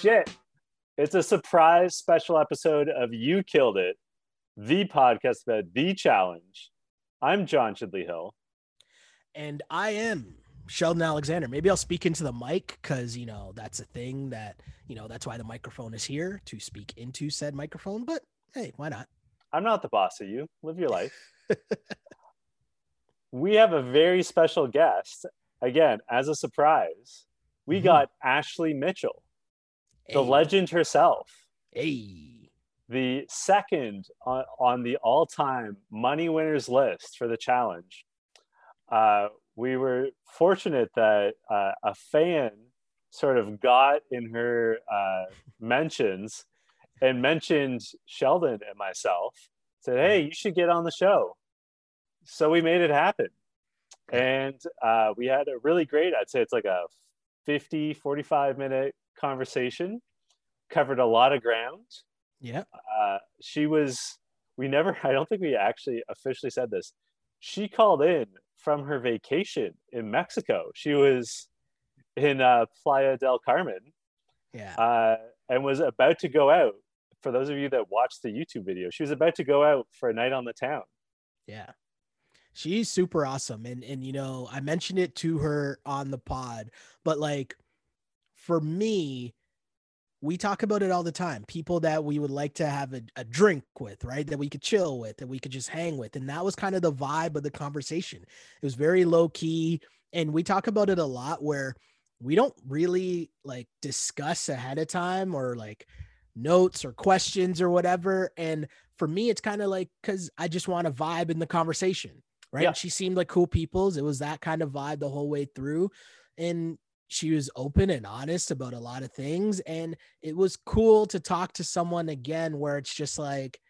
shit. It's a surprise special episode of You Killed It, the podcast about the challenge. I'm John Chidley Hill. And I am Sheldon Alexander. Maybe I'll speak into the mic because, you know, that's a thing that, you know, that's why the microphone is here to speak into said microphone. But hey, why not? I'm not the boss of you. Live your life. we have a very special guest. Again, as a surprise, we Mhm. got Ashley Mitchell, the legend herself. Hey. the second on, on the all-time money winners list for the challenge. Uh, we were fortunate that uh, a fan sort of got in her uh, mentions and mentioned Sheldon and myself. Said, "Hey, you should get on the show." So we made it happen, and uh, we had a really great. I'd say it's like a 50, 45 minute conversation. Covered a lot of ground Yeah. uh, she was we never i don't think we actually officially said this she called in from her vacation in mexico she was in uh, playa del carmen Yeah. uh, and was about to go out for those of you that watched the youtube video she was about to go out for a night on the town Yeah. She's super awesome. And and you know, I mentioned it to her on the pod, but like for me, we talk about it all the time. People that we would like to have a, a drink with, right? That we could chill with, that we could just hang with. And that was kind of the vibe of the conversation. It was very low key. And we talk about it a lot where we don't really like discuss ahead of time or like notes or questions or whatever. And for me, it's kind of like because I just want to vibe in the conversation, right? Yeah. She seemed like cool people's. It was that kind of vibe the whole way through. And she was open and honest about a lot of things. And it was cool to talk to someone again where it's just like,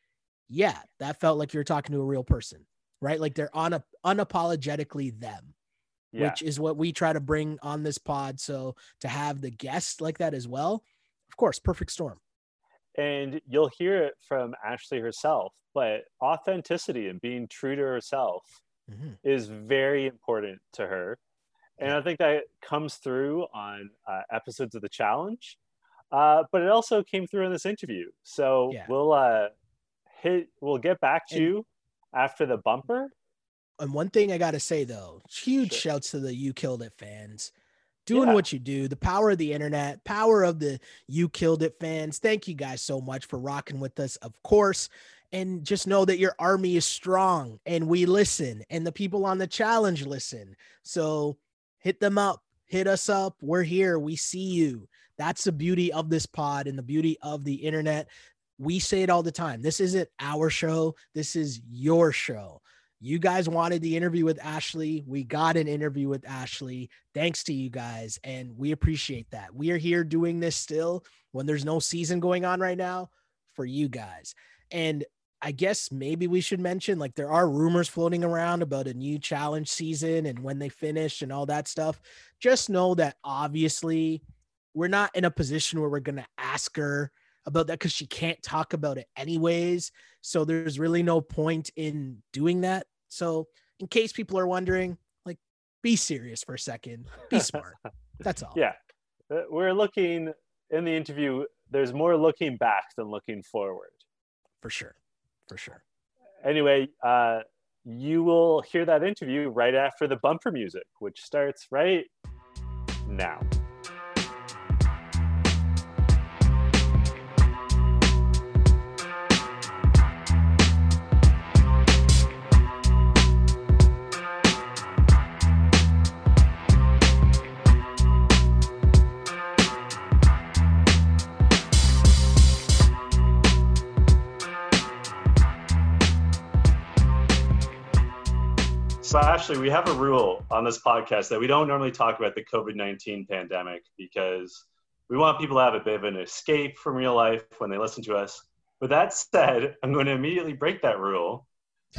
yeah, that felt like you're talking to a real person, right? Like they're on a unapologetically them yeah which is what we try to bring on this pod. So to have the guests like that as well, of course, perfect storm. and you'll hear it from ashley herself but authenticity and being true to herself Mhm. is very important to her. And I think that comes through on uh, episodes of the challenge, uh, but it also came through in this interview. So Yeah. we'll uh, hit, we'll get back to And- you after the bumper. And one thing I got to say though, huge Sure. shouts to the You Killed It fans. Doing Yeah. what you do, the power of the internet, power of the You Killed It fans. Thank you guys so much for rocking with us, of course. And just know that your army is strong and we listen, and the people on the challenge listen. So hit them up, hit us up. We're here. We see you. That's the beauty of this pod and the beauty of the internet. We say it all the time. This isn't our show, this is your show. You guys wanted the interview with Ashley. We got an interview with Ashley. Thanks to you guys. And we appreciate that. We are here doing this still when there's no season going on right now for you guys. And I guess maybe we should mention like there are rumors floating around about a new challenge season and when they finish and all that stuff. Just know that obviously we're not in a position where we're going to ask her about that because she can't talk about it anyways. So there's really no point in doing that. So in case people are wondering, like be serious for a second, be smart. That's all. Yeah. Uh, We're looking in the interview, there's more looking back than looking forward. For sure. For sure. Anyway, uh, you will hear that interview right after the bumper music, which starts right now. Ashley, we have a rule on this podcast that we don't normally talk about the COVID 19 pandemic because we want people to have a bit of an escape from real life when they listen to us. With that said, I'm going to immediately break that rule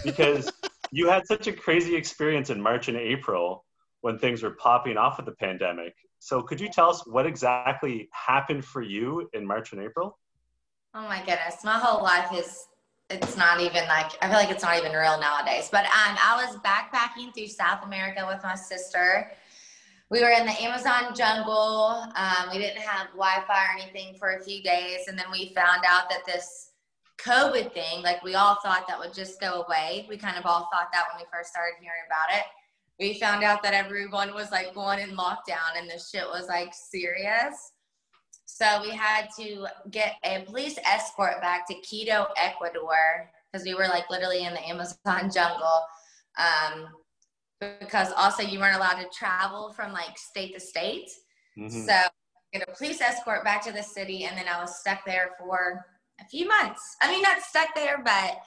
because you had such a crazy experience in March and April when things were popping off of the pandemic. So, could you tell us what exactly happened for you in March and April? Oh my goodness, my whole life is it's not even like I feel like it's not even real nowadays. But um, I was backpacking through South America with my sister. we were in the Amazon jungle. Um, we didn't have Wi-Fi or anything for a few days, and then we found out that this COVID thing, like we all thought that would just go away. We kind of all thought that when we first started hearing about it. We found out that everyone was like going in lockdown, and this shit was like serious. So we had to get a police escort back to Quito, Ecuador, because we were like literally in the Amazon jungle. Um, because also you weren't allowed to travel from like state to state. Mm-hmm. So get a police escort back to the city, and then I was stuck there for a few months. I mean, not stuck there, but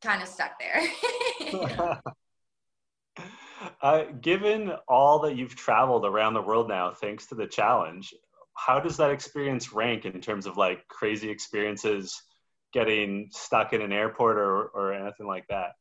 kind of stuck there. uh, given all that you've traveled around the world now, thanks to the challenge, how does that experience rank in terms of like crazy experiences getting stuck in an airport or, or anything like that?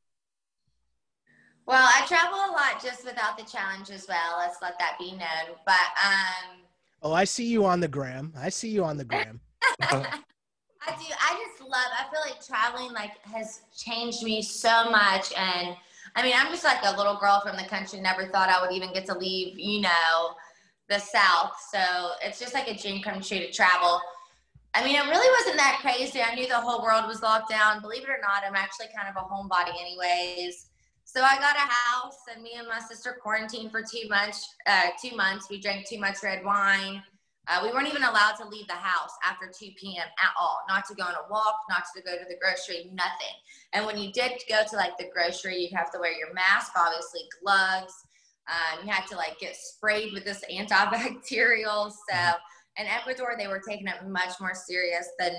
Well, I travel a lot just without the challenge as well. Let's let that be known. But um Oh, I see you on the gram. I see you on the gram. I do. I just love I feel like traveling like has changed me so much and I mean, I'm just like a little girl from the country, never thought I would even get to leave, you know, the South. So it's just like a dream come true to travel. I mean, it really wasn't that crazy. I knew the whole world was locked down. Believe it or not, I'm actually kind of a homebody, anyways. So I got a house, and me and my sister quarantined for two months. Uh, two months. We drank too much red wine. Uh, we weren't even allowed to leave the house after 2 p.m. at all. Not to go on a walk, not to go to the grocery, nothing. And when you did go to like the grocery, you have to wear your mask, obviously gloves. Um, you had to like get sprayed with this antibacterial. So in Ecuador, they were taking it much more serious than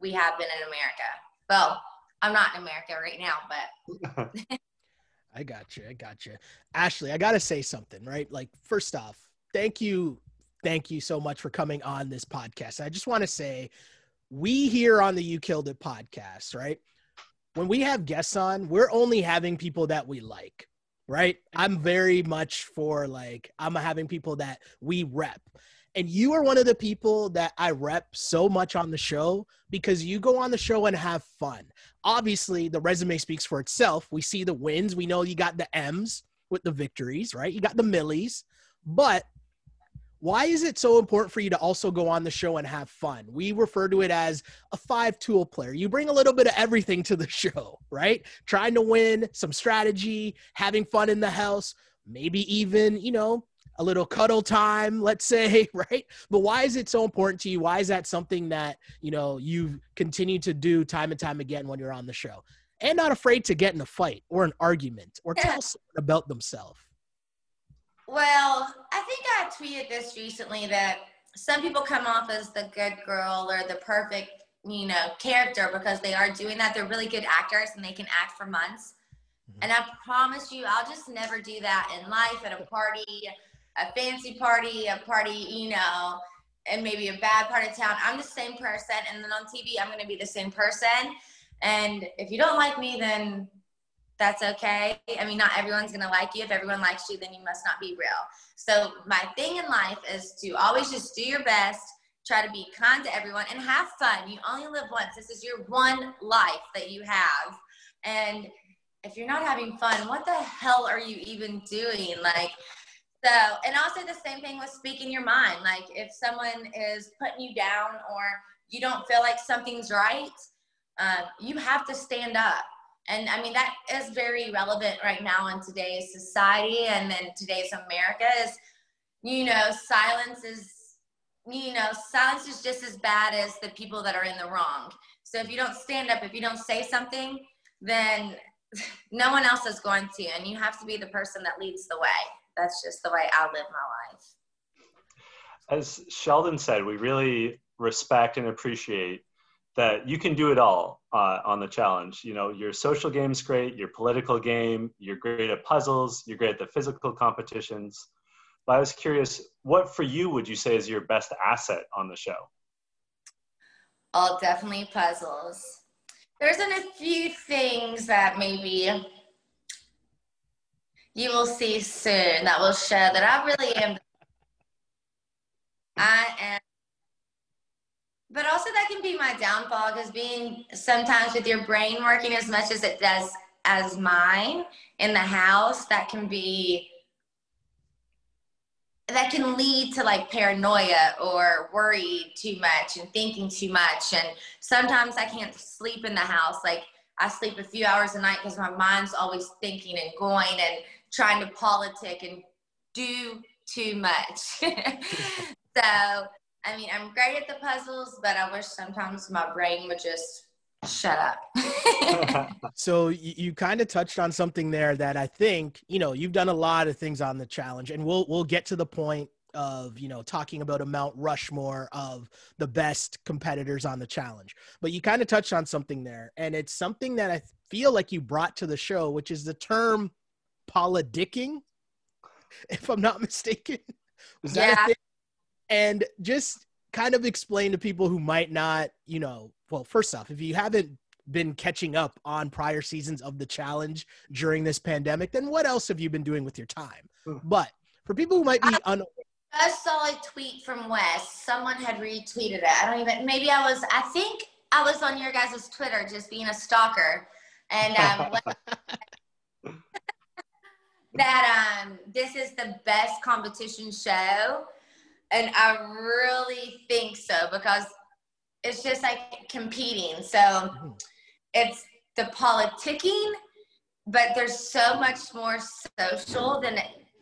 we have been in America. Well, I'm not in America right now, but I got you. I got you. Ashley, I got to say something, right? Like, first off, thank you. Thank you so much for coming on this podcast. I just want to say, we here on the You Killed It podcast, right? When we have guests on, we're only having people that we like, right? I'm very much for like, I'm having people that we rep. And you are one of the people that I rep so much on the show because you go on the show and have fun. Obviously, the resume speaks for itself. We see the wins. We know you got the M's with the victories, right? You got the millies. But why is it so important for you to also go on the show and have fun? We refer to it as a five tool player. You bring a little bit of everything to the show, right? Trying to win, some strategy, having fun in the house, maybe even, you know, a little cuddle time, let's say, right? But why is it so important to you? Why is that something that, you know, you continue to do time and time again when you're on the show? And not afraid to get in a fight or an argument or eh. tell someone about themselves. Well, I think I tweeted this recently that some people come off as the good girl or the perfect, you know, character because they are doing that. They're really good actors and they can act for months. Mm-hmm. And I promise you, I'll just never do that in life at a party a fancy party, a party, you know, and maybe a bad part of town. I'm the same person. And then on TV, I'm going to be the same person. And if you don't like me, then that's okay. I mean, not everyone's going to like you. If everyone likes you, then you must not be real. So, my thing in life is to always just do your best, try to be kind to everyone, and have fun. You only live once. This is your one life that you have. And if you're not having fun, what the hell are you even doing? Like, so, and also the same thing with speaking your mind. Like if someone is putting you down or you don't feel like something's right, uh, you have to stand up. And I mean, that is very relevant right now in today's society and then today's America is, you know, silence is, you know, silence is just as bad as the people that are in the wrong. So if you don't stand up, if you don't say something, then no one else is going to, and you have to be the person that leads the way that's just the way I live my life. As Sheldon said, we really respect and appreciate that you can do it all uh, on the challenge. You know, your social game's great, your political game, you're great at puzzles, you're great at the physical competitions. But I was curious, what for you would you say is your best asset on the show? Oh, definitely puzzles. There's been a few things that maybe you will see soon that will show that I really am. I am. But also, that can be my downfall because being sometimes with your brain working as much as it does as mine in the house, that can be that can lead to like paranoia or worry too much and thinking too much. And sometimes I can't sleep in the house. Like I sleep a few hours a night because my mind's always thinking and going and trying to politic and do too much. so, I mean, I'm great at the puzzles, but I wish sometimes my brain would just shut up. so you, you kind of touched on something there that I think, you know, you've done a lot of things on the challenge and we'll we'll get to the point of, you know, talking about a Mount Rushmore of the best competitors on the challenge. But you kind of touched on something there and it's something that I feel like you brought to the show, which is the term politicking, if I'm not mistaken. Was that yeah. And just kind of explain to people who might not, you know, well, first off, if you haven't been catching up on prior seasons of the challenge during this pandemic, then what else have you been doing with your time? Hmm. But for people who might be unaware, I saw a tweet from Wes. Someone had retweeted it. I don't even. Maybe I was. I think I was on your guys' Twitter, just being a stalker, and um, that um, this is the best competition show, and I really think so because it's just like competing. So mm-hmm. it's the politicking, but there's so much more social than,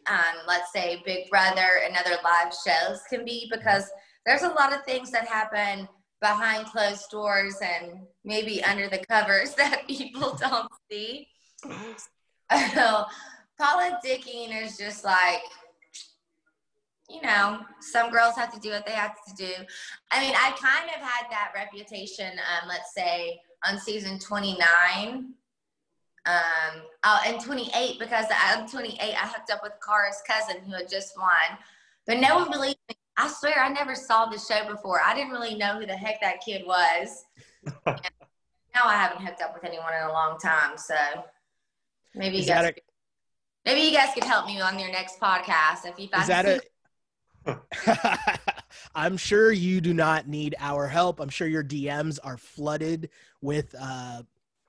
um, let's say, Big Brother and other live shows can be because there's a lot of things that happen behind closed doors and maybe under the covers that people don't see. So, politicking is just like you know, some girls have to do what they have to do. I mean, I kind of had that reputation, um, let's say, on season 29. Um, oh, and 28, because on 28, I hooked up with Kara's cousin who had just won. But no one believed me. I swear, I never saw the show before. I didn't really know who the heck that kid was. now I haven't hooked up with anyone in a long time. So maybe you guys. A- maybe you guys could help me on your next podcast if you. Is that a I'm sure you do not need our help. I'm sure your DMs are flooded with uh,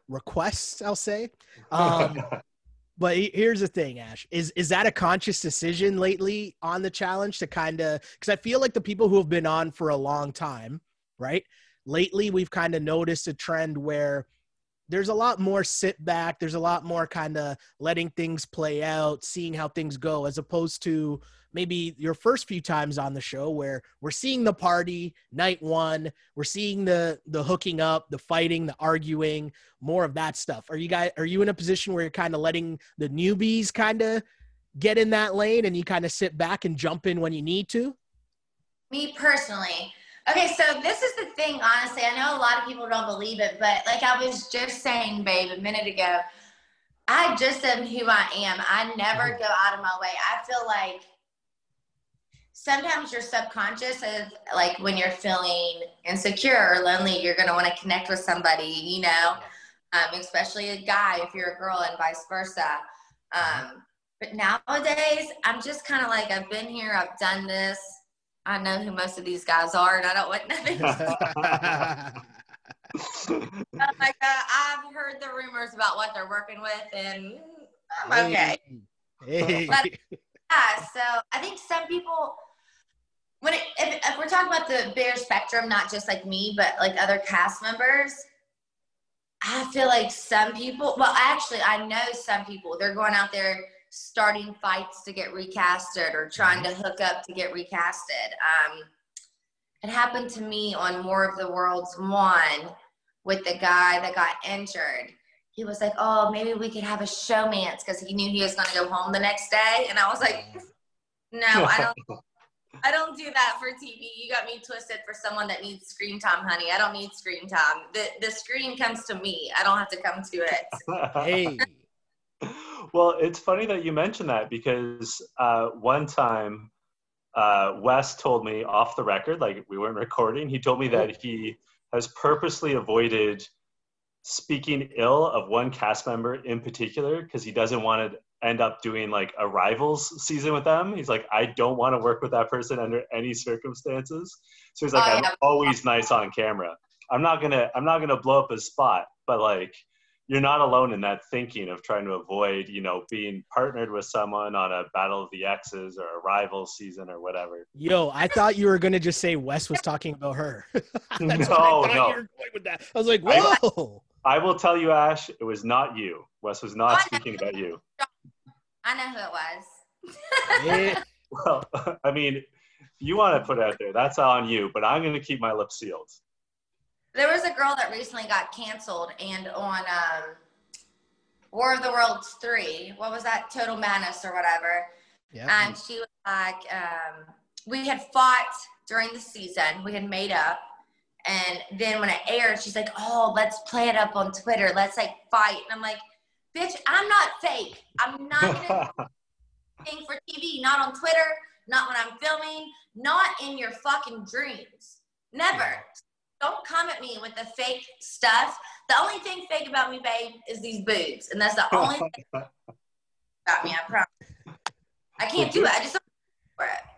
requests. I'll say. Um, but here's the thing, Ash. Is is that a conscious decision lately on the challenge to kind of? Because I feel like the people who have been on for a long time, right? Lately, we've kind of noticed a trend where there's a lot more sit back. There's a lot more kind of letting things play out, seeing how things go, as opposed to maybe your first few times on the show where we're seeing the party night one we're seeing the the hooking up the fighting the arguing more of that stuff are you guys are you in a position where you're kind of letting the newbies kind of get in that lane and you kind of sit back and jump in when you need to me personally okay so this is the thing honestly i know a lot of people don't believe it but like i was just saying babe a minute ago I just am who I am. I never mm-hmm. go out of my way. I feel like sometimes your subconscious is like when you're feeling insecure or lonely, you're going to want to connect with somebody, you know, um, especially a guy if you're a girl and vice versa. Um, but nowadays, I'm just kind of like, I've been here, I've done this. I know who most of these guys are, and I don't want nothing. like, uh, I've heard the rumors about what they're working with, and I'm okay. Hey. But, yeah, so I think some people when it, if, if we're talking about the bigger spectrum, not just like me, but like other cast members, I feel like some people, well, actually, I know some people, they're going out there starting fights to get recasted or trying to hook up to get recasted. Um, it happened to me on War of the Worlds one with the guy that got injured. He was like, "Oh, maybe we could have a showmance," because he knew he was going to go home the next day, and I was like, "No, I don't." I don't do that for TV. You got me twisted for someone that needs screen time, honey. I don't need screen time. The the screen comes to me. I don't have to come to it. hey. well, it's funny that you mentioned that because uh, one time uh, Wes told me off the record, like we weren't recording, he told me that he has purposely avoided speaking ill of one cast member in particular because he doesn't want to end up doing like a rivals season with them. He's like, I don't want to work with that person under any circumstances. So he's like, oh, I'm always nice on camera. I'm not gonna I'm not gonna blow up his spot, but like you're not alone in that thinking of trying to avoid, you know, being partnered with someone on a Battle of the X's or a rival season or whatever. Yo, I thought you were gonna just say Wes was talking about her. no, no. with that. I was like, whoa. I, I, will tell you, Ash, it was not you. Wes was not speaking about you. I know who it was. well, I mean, you want to put it out there, that's on you, but I'm going to keep my lips sealed. There was a girl that recently got canceled, and on um, War of the Worlds 3, what was that? Total Madness or whatever. Yeah. And she was like, um, we had fought during the season, we had made up. And then when it aired, she's like, oh, let's play it up on Twitter. Let's like fight. And I'm like, bitch, I'm not fake. I'm not gonna thing for TV, not on Twitter, not when I'm filming, not in your fucking dreams. Never. Don't come at me with the fake stuff. The only thing fake about me, babe, is these boobs. And that's the only thing about me, I promise. I can't do it. I just don't for it.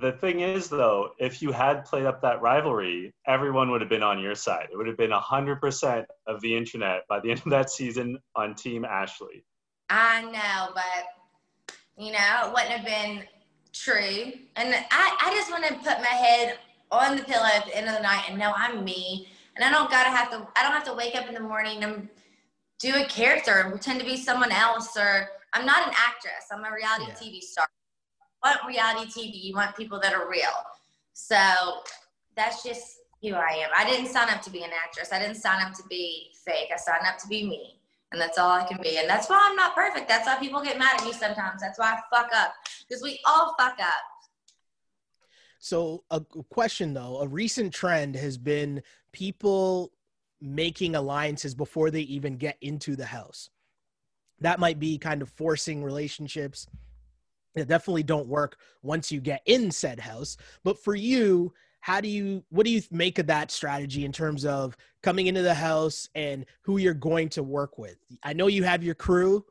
The thing is, though, if you had played up that rivalry, everyone would have been on your side. It would have been 100% of the internet by the end of that season on Team Ashley. I know, but, you know, it wouldn't have been true. And I, I just want to put my head on the pillow at the end of the night and know I'm me. And I don't gotta have to I don't have to wake up in the morning and do a character and pretend to be someone else or I'm not an actress. I'm a reality yeah. TV star. Want reality TV, you want people that are real. So that's just who I am. I didn't sign up to be an actress. I didn't sign up to be fake. I signed up to be me. And that's all I can be. And that's why I'm not perfect. That's why people get mad at me sometimes. That's why I fuck up. Because we all fuck up. So, a question though, a recent trend has been people making alliances before they even get into the house. That might be kind of forcing relationships that definitely don't work once you get in said house. But for you, how do you what do you make of that strategy in terms of coming into the house and who you're going to work with? I know you have your crew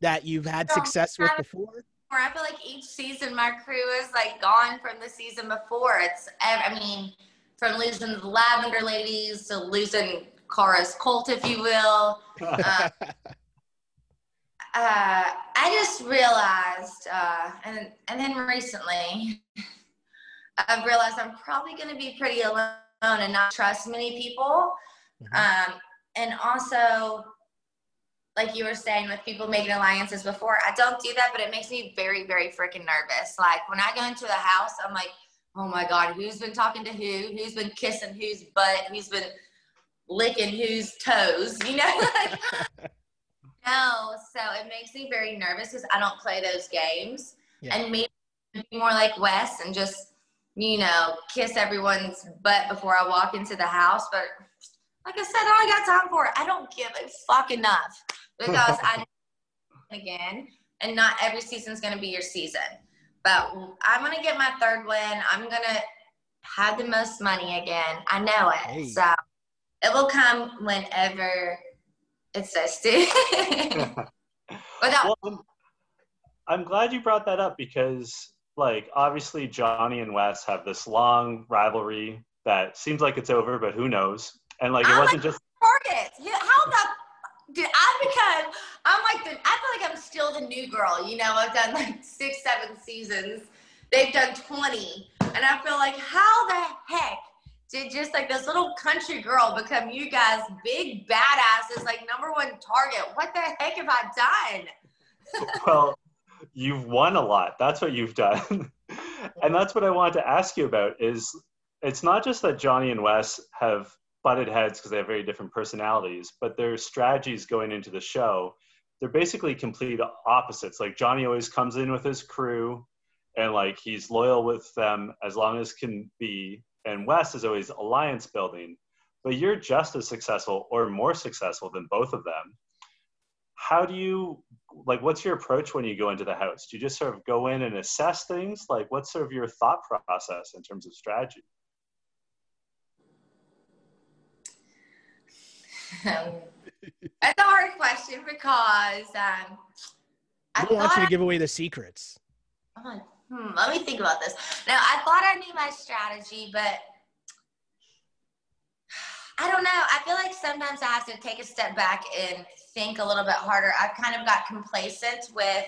that you've had success with before. I feel like each season my crew is like gone from the season before. It's, I mean, from losing the Lavender Ladies to losing Cara's Cult, if you will. Uh, uh, I just realized, uh, and and then recently, I've realized I'm probably going to be pretty alone and not trust many people. Mm-hmm. Um, and also, like you were saying with people making alliances before, I don't do that, but it makes me very, very freaking nervous. Like when I go into the house, I'm like, oh my God, who's been talking to who? Who's been kissing whose butt? Who's been licking whose toes? You know? no, so it makes me very nervous because I don't play those games. Yeah. And maybe more like Wes and just, you know, kiss everyone's butt before I walk into the house. But like I said, I only got time for it. I don't give a fuck enough because I again, and not every season's gonna be your season. But I'm gonna get my third win. I'm gonna have the most money again. I know it. Hey. So it will come whenever it's to. well, I'm, I'm glad you brought that up because, like, obviously Johnny and Wes have this long rivalry that seems like it's over, but who knows? And like, it I'm wasn't like just target. How the Dude, I become, I'm like the, I feel like I'm still the new girl. You know, I've done like six, seven seasons. They've done 20. And I feel like, how the heck did just like this little country girl become you guys big badasses, like number one target? What the heck have I done? well, you've won a lot. That's what you've done. and that's what I wanted to ask you about is it's not just that Johnny and Wes have butted heads because they have very different personalities, but their strategies going into the show, they're basically complete opposites. Like Johnny always comes in with his crew and like he's loyal with them as long as can be. And Wes is always alliance building, but you're just as successful or more successful than both of them. How do you like what's your approach when you go into the house? Do you just sort of go in and assess things? Like what's sort of your thought process in terms of strategy? Um, that's a hard question because um, I don't want you to give away the secrets. Hmm, let me think about this. Now, I thought I knew my strategy, but I don't know. I feel like sometimes I have to take a step back and think a little bit harder. I've kind of got complacent with,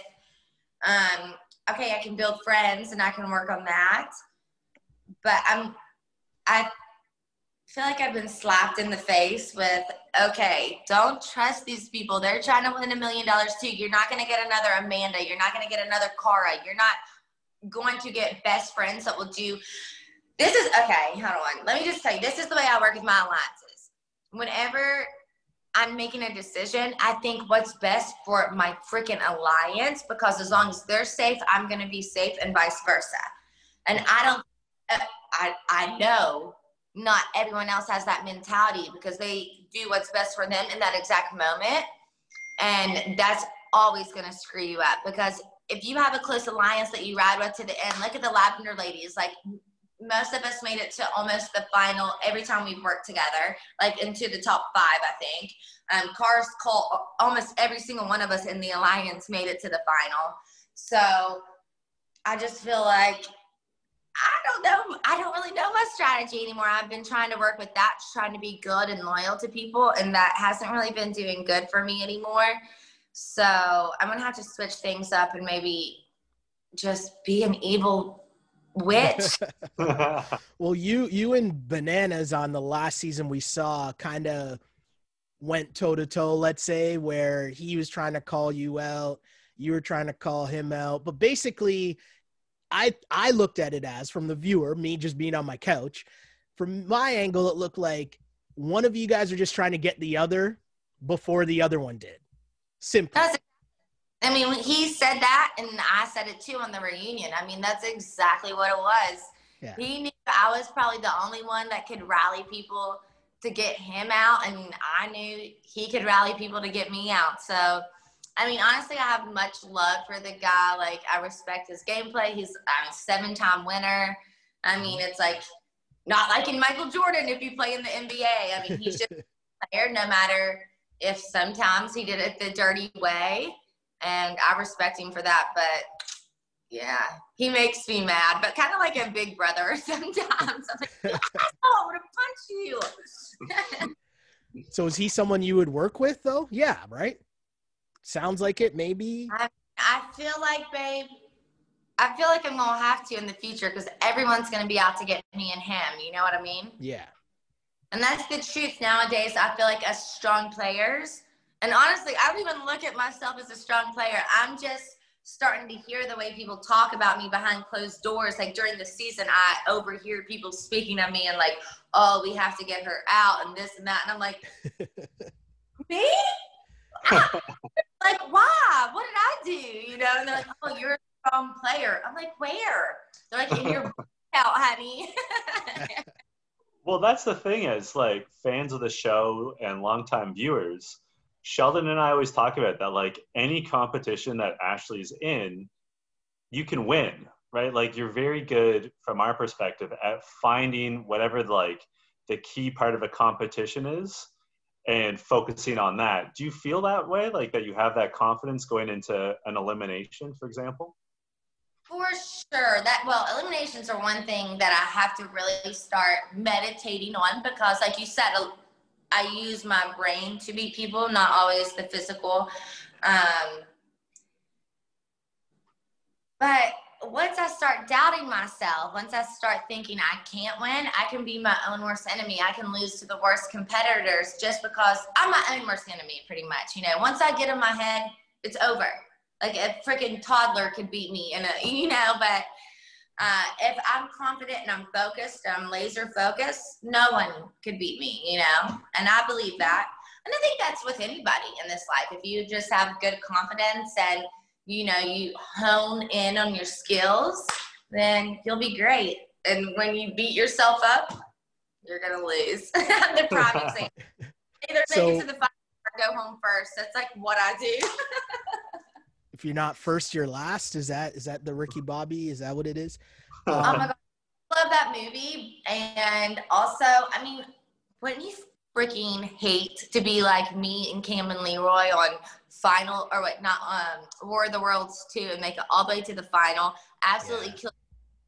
um, okay, I can build friends and I can work on that. But I'm, I feel like I've been slapped in the face with, okay, don't trust these people. They're trying to win a million dollars too. You're not going to get another Amanda. You're not going to get another Cara. You're not going to get best friends that will do. This is okay. Hold on. Let me just tell you. This is the way I work with my alliances. Whenever I'm making a decision, I think what's best for my freaking alliance because as long as they're safe, I'm going to be safe and vice versa. And I don't, uh, I, I know not everyone else has that mentality because they do what's best for them in that exact moment. And that's always going to screw you up because if you have a close alliance that you ride with to the end, look at the Lavender Ladies. Like most of us made it to almost the final every time we've worked together, like into the top five, I think. Um, Cara's Cult almost every single one of us in the alliance made it to the final. So I just feel like I don't know. I don't really know my strategy anymore. I've been trying to work with that, trying to be good and loyal to people, and that hasn't really been doing good for me anymore. So I'm gonna have to switch things up and maybe just be an evil witch. well, you you and bananas on the last season we saw kind of went toe to toe. Let's say where he was trying to call you out, you were trying to call him out, but basically I I looked at it as from the viewer, me just being on my couch, from my angle, it looked like one of you guys are just trying to get the other before the other one did. Simple. I mean, he said that, and I said it too on the reunion. I mean, that's exactly what it was. Yeah. He knew I was probably the only one that could rally people to get him out, and I knew he could rally people to get me out. So I mean, honestly, I have much love for the guy. Like, I respect his gameplay. He's a seven time winner. I mm-hmm. mean, it's like not like in Michael Jordan if you play in the NBA. I mean, he's just a player no matter if sometimes he did it the dirty way. And I respect him for that. But yeah, he makes me mad, but kind of like a big brother sometimes. I'm like, oh, I want to punch you. so is he someone you would work with though? Yeah, right? Sounds like it, maybe. I, I feel like, babe, I feel like I'm gonna have to in the future because everyone's gonna be out to get me and him. You know what I mean? Yeah. And that's the truth nowadays. I feel like as strong players, and honestly, I don't even look at myself as a strong player. I'm just starting to hear the way people talk about me behind closed doors. Like during the season, I overhear people speaking of me and like, oh, we have to get her out and this and that. And I'm like, me? like, why? What did I do? You know, and they're like, oh, you're a strong player. I'm like, where? They're like, in your out, honey. well, that's the thing is like fans of the show and longtime viewers. Sheldon and I always talk about that. Like any competition that Ashley's in, you can win, right? Like you're very good from our perspective at finding whatever like the key part of a competition is and focusing on that. Do you feel that way? Like that you have that confidence going into an elimination, for example? For sure. That well, eliminations are one thing that I have to really start meditating on because like you said, I use my brain to beat people, not always the physical. Um, but once I start doubting myself, once I start thinking I can't win, I can be my own worst enemy. I can lose to the worst competitors just because I'm my own worst enemy, pretty much. You know, once I get in my head, it's over. Like a freaking toddler could beat me in a, you know, but uh, if I'm confident and I'm focused, I'm laser focused, no one could beat me, you know, and I believe that. And I think that's with anybody in this life. If you just have good confidence and you know, you hone in on your skills, then you'll be great. And when you beat yourself up, you're gonna lose. the prime example. Either so, make it to the final or go home first. That's like what I do. If you're not first, you're last. Is that is that the Ricky Bobby? Is that what it is? Um, oh my um, god, I love that movie. And also, I mean, wouldn't you freaking hate to be like me and Cam and Leroy on final or what not um War of the Worlds two and make it all the way to the final. Absolutely yeah. kill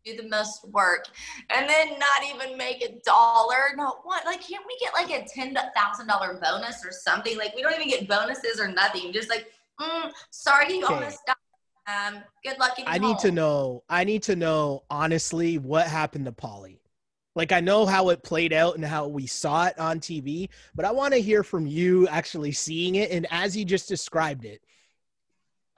do the most work and then not even make a dollar. No, what? Like, can't we get like a ten thousand dollar bonus or something? Like, we don't even get bonuses or nothing. Just like, mm, sorry, you okay. almost died. Um, good luck. I need to know. I need to know honestly what happened to Paulie. Like I know how it played out and how we saw it on TV, but I want to hear from you actually seeing it and as you just described it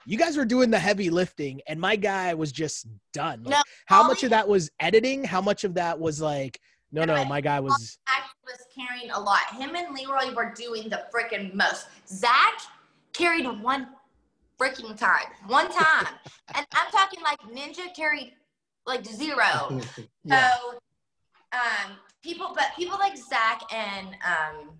you guys were doing the heavy lifting and my guy was just done like, no, how much of that was editing how much of that was like no no my guy was was carrying a lot him and leroy were doing the freaking most zach carried one freaking time one time and i'm talking like ninja carried like zero yeah. so um people but people like zach and um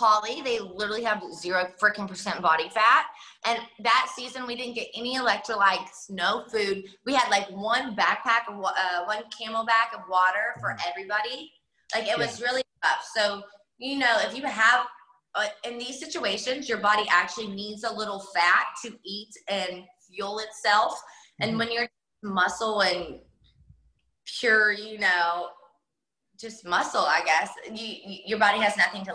Paulie, they literally have zero freaking percent body fat. And that season, we didn't get any electrolytes, no food. We had like one backpack of uh, one CamelBak of water for mm-hmm. everybody. Like it was really tough. So you know, if you have in these situations, your body actually needs a little fat to eat and fuel itself. And mm-hmm. when you're muscle and pure, you know, just muscle, I guess, you, your body has nothing to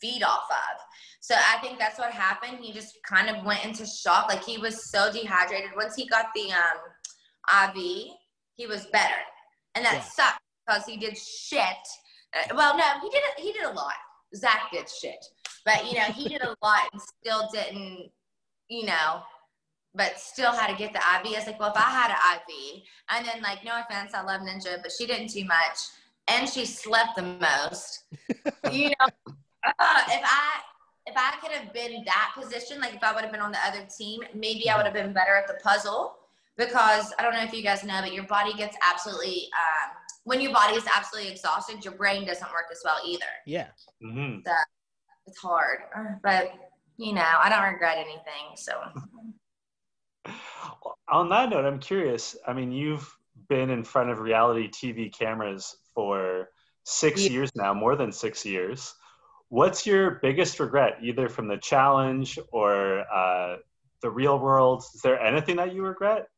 feed off of. So I think that's what happened. He just kind of went into shock. Like he was so dehydrated. Once he got the um, IV, he was better, and that yeah. sucked because he did shit. Uh, well, no, he did. He did a lot. Zach did shit, but you know he did a lot and still didn't. You know, but still had to get the IV. I was like, well, if I had an IV, and then like, no offense, I love Ninja, but she didn't do much, and she slept the most. you know, uh, if I if I could have been that position, like if I would have been on the other team, maybe I would have been better at the puzzle. Because I don't know if you guys know, but your body gets absolutely um, when your body is absolutely exhausted, your brain doesn't work as well either. Yeah. Mm-hmm. So it's hard, but you know, I don't regret anything. So. On that note, I'm curious. I mean, you've been in front of reality TV cameras for six yeah. years now, more than six years what's your biggest regret, either from the challenge or uh, the real world? Is there anything that you regret?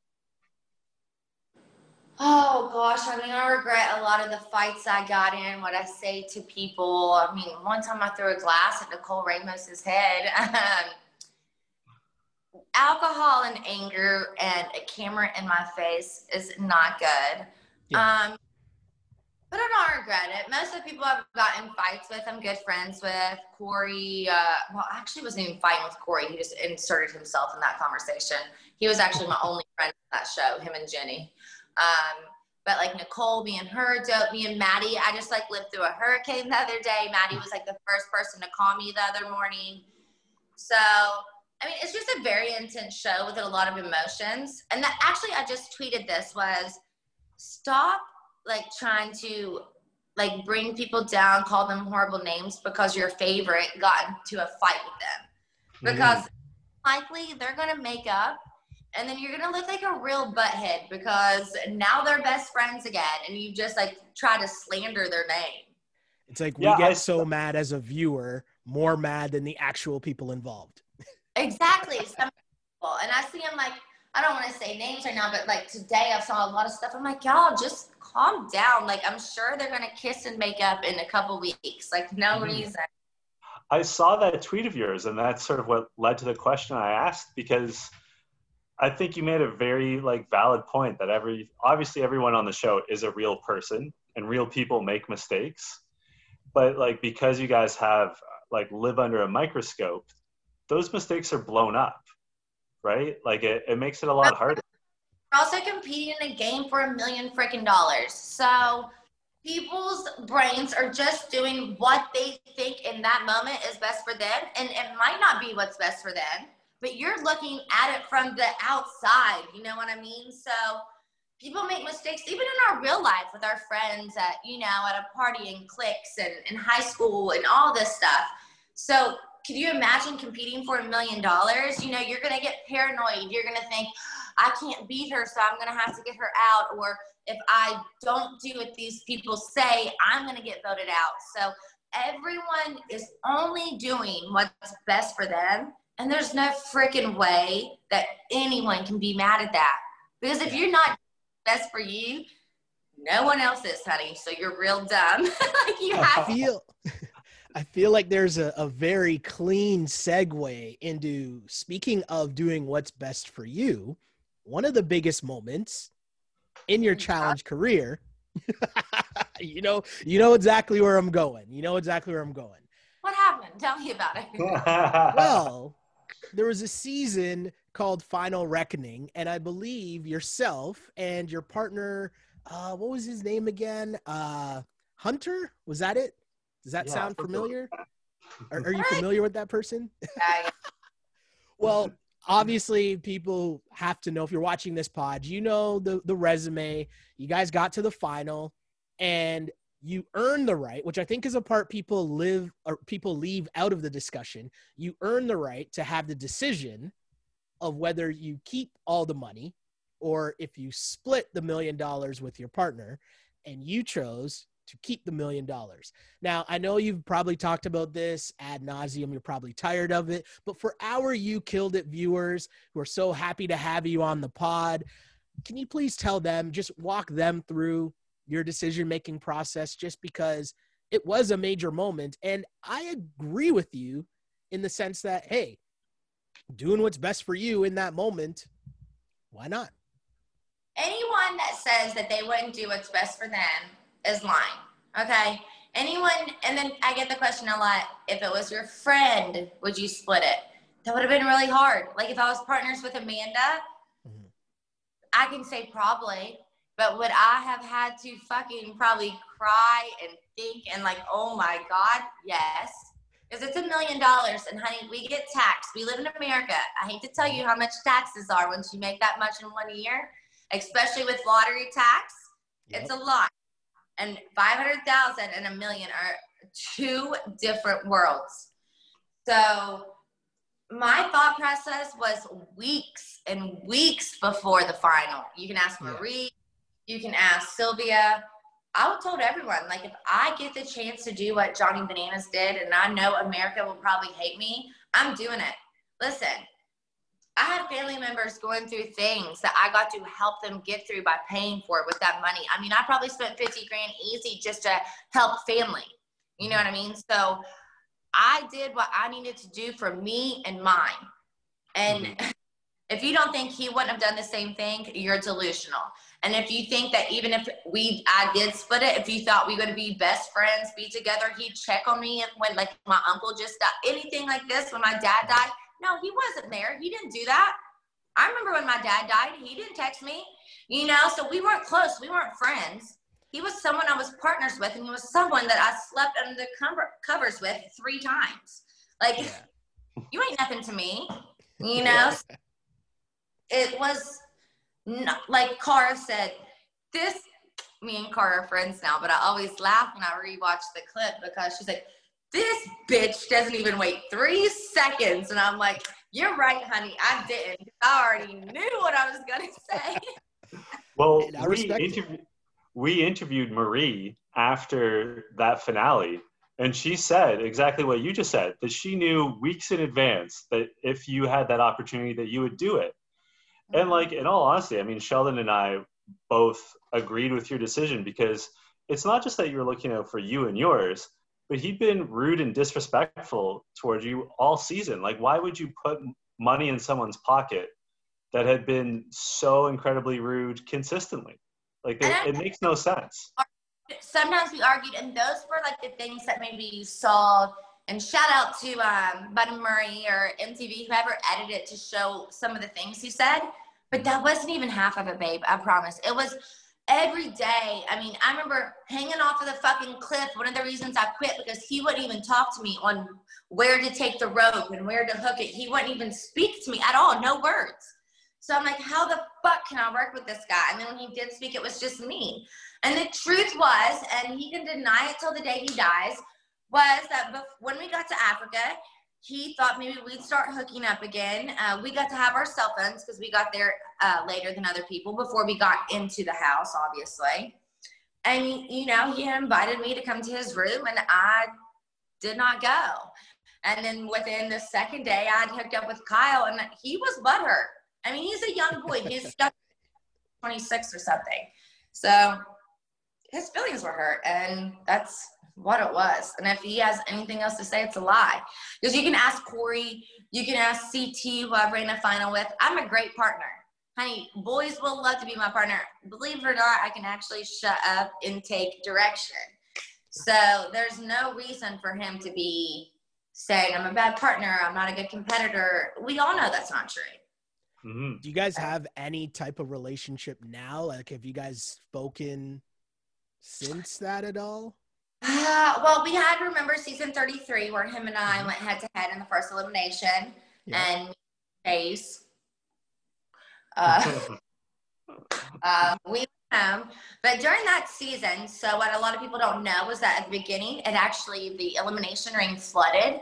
Oh gosh, I mean, I regret a lot of the fights I got in, what I say to people. I mean, one time I threw a glass at Nicole Ramos's head. Alcohol and anger and a camera in my face is not good. Yeah. Um, but I don't regret it. Most of the people I've gotten fights with, I'm good friends with. Corey, uh, well, I actually wasn't even fighting with Corey. He just inserted himself in that conversation. He was actually my only friend in that show, him and Jenny. Um, but like Nicole, me and her, dope, me and Maddie, I just like lived through a hurricane the other day. Maddie was like the first person to call me the other morning. So, I mean, it's just a very intense show with a lot of emotions. And that actually, I just tweeted this was stop like trying to like bring people down, call them horrible names because your favorite got into a fight with them. Mm-hmm. Because mm-hmm. likely they're gonna make up and then you're gonna look like a real butthead because now they're best friends again and you just like try to slander their name. It's like we yeah, get I, so mad as a viewer, more mad than the actual people involved. exactly. Some people. And I see them like I don't want to say names right now, but like today I saw a lot of stuff. I'm like, y'all just calm down. Like I'm sure they're gonna kiss and make up in a couple weeks. Like no mm-hmm. reason. I saw that tweet of yours, and that's sort of what led to the question I asked because I think you made a very like valid point that every obviously everyone on the show is a real person and real people make mistakes, but like because you guys have like live under a microscope, those mistakes are blown up right? Like it, it makes it a lot harder. We're also competing in a game for a million freaking dollars. So people's brains are just doing what they think in that moment is best for them. And it might not be what's best for them, but you're looking at it from the outside. You know what I mean? So people make mistakes even in our real life with our friends at, you know, at a party and cliques and in high school and all this stuff. So can you imagine competing for a million dollars? You know, you're going to get paranoid. You're going to think, I can't beat her, so I'm going to have to get her out. Or if I don't do what these people say, I'm going to get voted out. So everyone is only doing what's best for them. And there's no freaking way that anyone can be mad at that. Because if you're not best for you, No one else is, honey. So you're real dumb. like you have I have feel I feel like there's a, a very clean segue into speaking of doing what's best for you. One of the biggest moments in your oh challenge career. you know, you know exactly where I'm going. You know exactly where I'm going. What happened? Tell me about it. Well, there was a season called Final Reckoning, and I believe yourself and your partner, uh, what was his name again? Uh, Hunter? Was that it? Does that Yeah, sound familiar? Are, are you familiar with that person? Well, obviously, people have to know if you're watching this pod, you know the the resume. You guys got to the final, and you earn the right, which I think is a part people live or people leave out of the discussion. You earn the right to have the decision of whether you keep all the money or if you split the million dollars with your partner, and you chose to keep the million dollars. Now, I know you've probably talked about this ad nauseum. You're probably tired of it, but for our You Killed It viewers who are so happy to have you on the pod, can you please tell them, just walk them through your decision making process, just because it was a major moment. And I agree with you in the sense that, hey, doing what's best for you in that moment, why not? anyone that says that they wouldn't do what's best for them is lying. Okay. Anyone, and then I get the question a lot if it was your friend, would you split it? That would have been really hard. Like if I was partners with Amanda, Mhm. I can say probably, but would I have had to fucking probably cry and think and like, oh my God, yes. Because it's a million dollars, and honey, we get taxed. We live in America. I hate to tell you how much taxes are once you make that much in one year, especially with lottery tax. It's a lot. And 500,000 and a million are two different worlds. So my thought process was weeks and weeks before the final. You can ask. Marie, you can ask Sylvia. I would told everyone, like, if I get the chance to do what Johnny Bananas did, and I know America will probably hate me, I'm doing it. Listen, I had family members going through things that I got to help them get through by paying for it with that money. I mean, I probably spent 50 grand easy just to help family. You know what I mean? So I did what I needed to do for me and mine. And mm-hmm. if you don't think he wouldn't have done the same thing, you're delusional. And if you think that even if we I did split it, if you thought we would be best friends, be together, he'd check on me when like my uncle just died, anything like this, when my dad died. No, he wasn't there. He didn't do that. I remember when my dad died, he didn't text me. You know, so we weren't close. We weren't friends. He was someone I was partners with, and he was someone that I slept under the cover- covers with three times. Like, Yeah. you ain't nothing to me. You know, it was not, like Cara said, this, me and Cara are friends now, but I always laugh when I rewatch the clip because she's like, this bitch doesn't even wait three seconds. And I'm like, you're right, honey. I didn't. I already knew what I was going to say. Well, I we, respect it. interview, we interviewed Marie after that finale, and she said exactly what you just said that she knew weeks in advance that if you had that opportunity, that you would do it. And like, in all honesty, I mean, Sheldon and I both agreed with your decision because it's not just that you're looking out for you and yours, but he'd been rude and disrespectful towards you all season. Like, why would you put money in someone's pocket that had been so incredibly rude consistently? Like, it, it makes no sense. sometimes we argued, and those were like the things that maybe you saw. And shout out to um, Bunim Murray or MTV, whoever edited it to show some of the things he said. But that wasn't even half of it, babe. I promise. It was every day. I mean, I remember hanging off of the fucking cliff. One of the reasons I quit because he wouldn't even talk to me on where to take the rope and where to hook it. He wouldn't even speak to me at all. No words. So I'm like, how the fuck can I work with this guy? And then when he did speak, it was just me. And the truth was, and he can deny it till the day he dies, was that when we got to Africa, he thought maybe we'd start hooking up again. Uh, we got to have our cell phones because we got there uh, later than other people before we got into the house, obviously. And, you know, he invited me to come to his room, and I did not go. And then within the second day, I'd hooked up with Kyle, and he was butthurt. I mean, he's a young boy. He's 26 or something. So his feelings were hurt, and that's what it was. And if he has anything else to say, it's a lie. Because you can ask Corey, you can ask CT, who I ran a final with. I'm a great partner. Honey, boys will love to be my partner. Believe it or not, I can actually shut up and take direction. So there's no reason for him to be saying, I'm a bad partner, I'm not a good competitor. We all know that's not true. Mm-hmm. Do you guys have any type of relationship now? Like, have you guys spoken since that at all? Uh, well, we had remember season 33 where him and I mm-hmm. went head to head in the first elimination yeah. and face. Uh, uh, we home, but during that season, so what a lot of people don't know was that at the beginning, it actually the elimination ring flooded,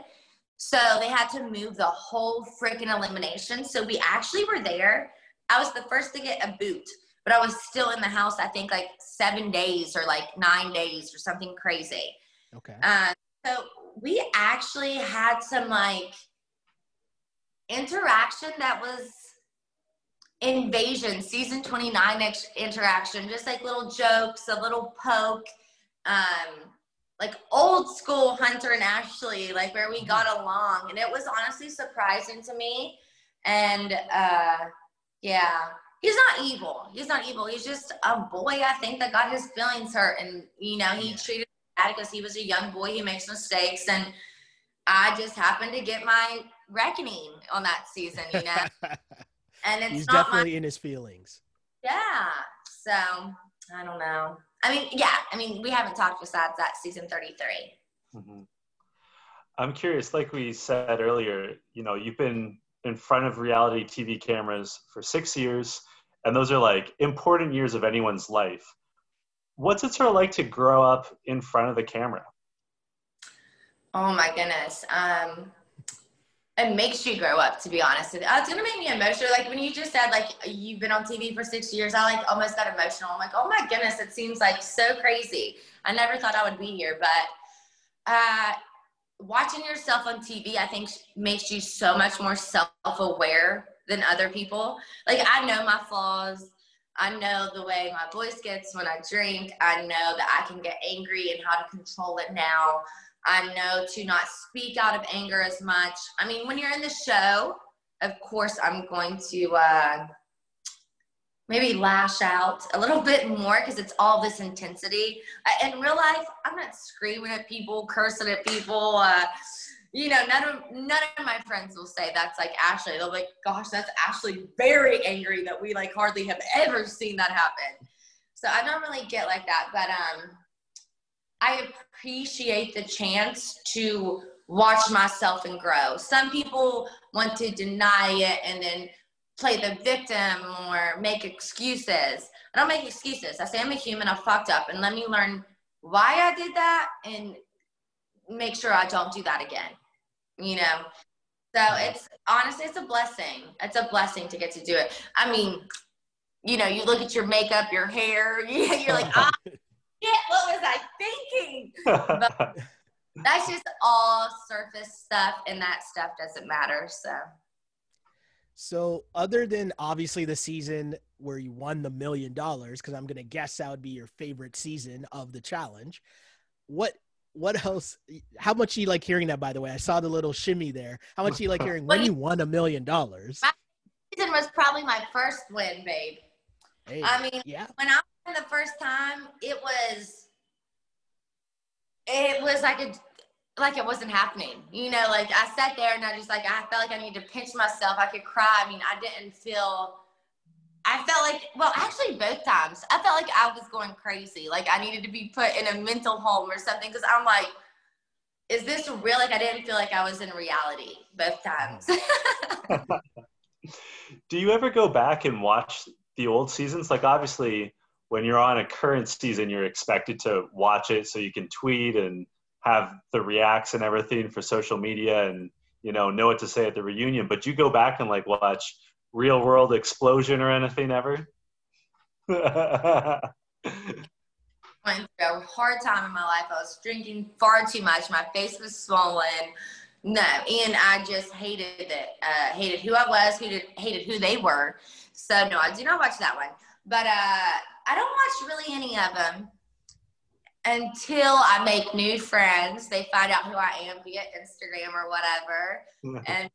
so they had to move the whole freaking elimination. So we actually were there. I was the first to get a boot but I was still in the house, I think like seven days or like nine days or something crazy. Okay. Uh, so we actually had some like interaction that was invasion season 29 ex- interaction just like little jokes a little poke um like old school hunter and ashley like where we mm-hmm. got along and it was honestly surprising to me and uh yeah he's not evil. He's not evil. He's just a boy, I think, that got his feelings hurt. And, you know, he yeah. treated bad because he was a young boy. He makes mistakes. And I just happened to get my reckoning on that season, you know? and it's he's definitely my, in his feelings. Yeah. So I don't know. I mean, yeah. I mean, we haven't talked besides that season 33. Mm-hmm. I'm curious, like we said earlier, you know, you've been in front of reality TV cameras for six years, and those are like important years of anyone's life. What's it sort of like to grow up in front of the camera? Oh my goodness. Um, it makes you grow up, to be honest. It's gonna make me emotional. Like when you just said, like you've been on TV for six years, I like almost got emotional. I'm like, oh my goodness, it seems like so crazy. I never thought I would be here, but uh, watching yourself on TV, I think makes you so much more self-aware than other people. Like I know my flaws. I know the way my voice gets when I drink. I know that I can get angry and how to control it now. I know to not speak out of anger as much. I mean, when you're in the show, of course, I'm going to uh, maybe lash out a little bit more because it's all this intensity. In real life, I'm not screaming at people, cursing at people. Uh, you know, none of none of my friends will say that's like Ashley. They'll be like, "Gosh, that's Ashley very angry that we like hardly have ever seen that happen." So I don't really get like that, but um, I appreciate the chance to watch myself and grow. Some people want to deny it and then play the victim or make excuses. I don't make excuses. I say I'm a human, I fucked up, and let me learn why I did that and make sure I don't do that again. You know? So it's honestly, it's a blessing. It's a blessing to get to do it. I mean, you know, you look at your makeup, your hair, you're like, ah, shit, what was I thinking? But that's just all surface stuff, and that stuff doesn't matter. So so, other than obviously the season where you won the million dollars, because I'm going to guess that would be your favorite season of the challenge, what what else? How much you like hearing that? By the way, I saw the little shimmy there. How much you like hearing when you won a million dollars? Season was probably my first win, babe. Hey, I mean, yeah. when I won the first time, it was it was like a like it wasn't happening. You know, like I sat there and I just like I felt like I needed to pinch myself. I could cry. I mean, I didn't feel I felt like well, actually both times. I felt like I was going crazy. Like I needed to be put in a mental home or something cuz I'm like is this real? Like I didn't feel like I was in reality both times. Do you ever go back and watch the old seasons? Like obviously when you're on a current season, you're expected to watch it so you can tweet and have the reacts and everything for social media and you know know what to say at the reunion but you go back and like watch real world explosion or anything ever? Went through a hard time in my life. I was drinking far too much. My face was swollen. No and i just hated it. Uh, hated who i was who did, hated who they were. So no i do not watch that one. But uh, i don't watch really any of them until I make new friends. They find out who I am via Instagram or whatever. and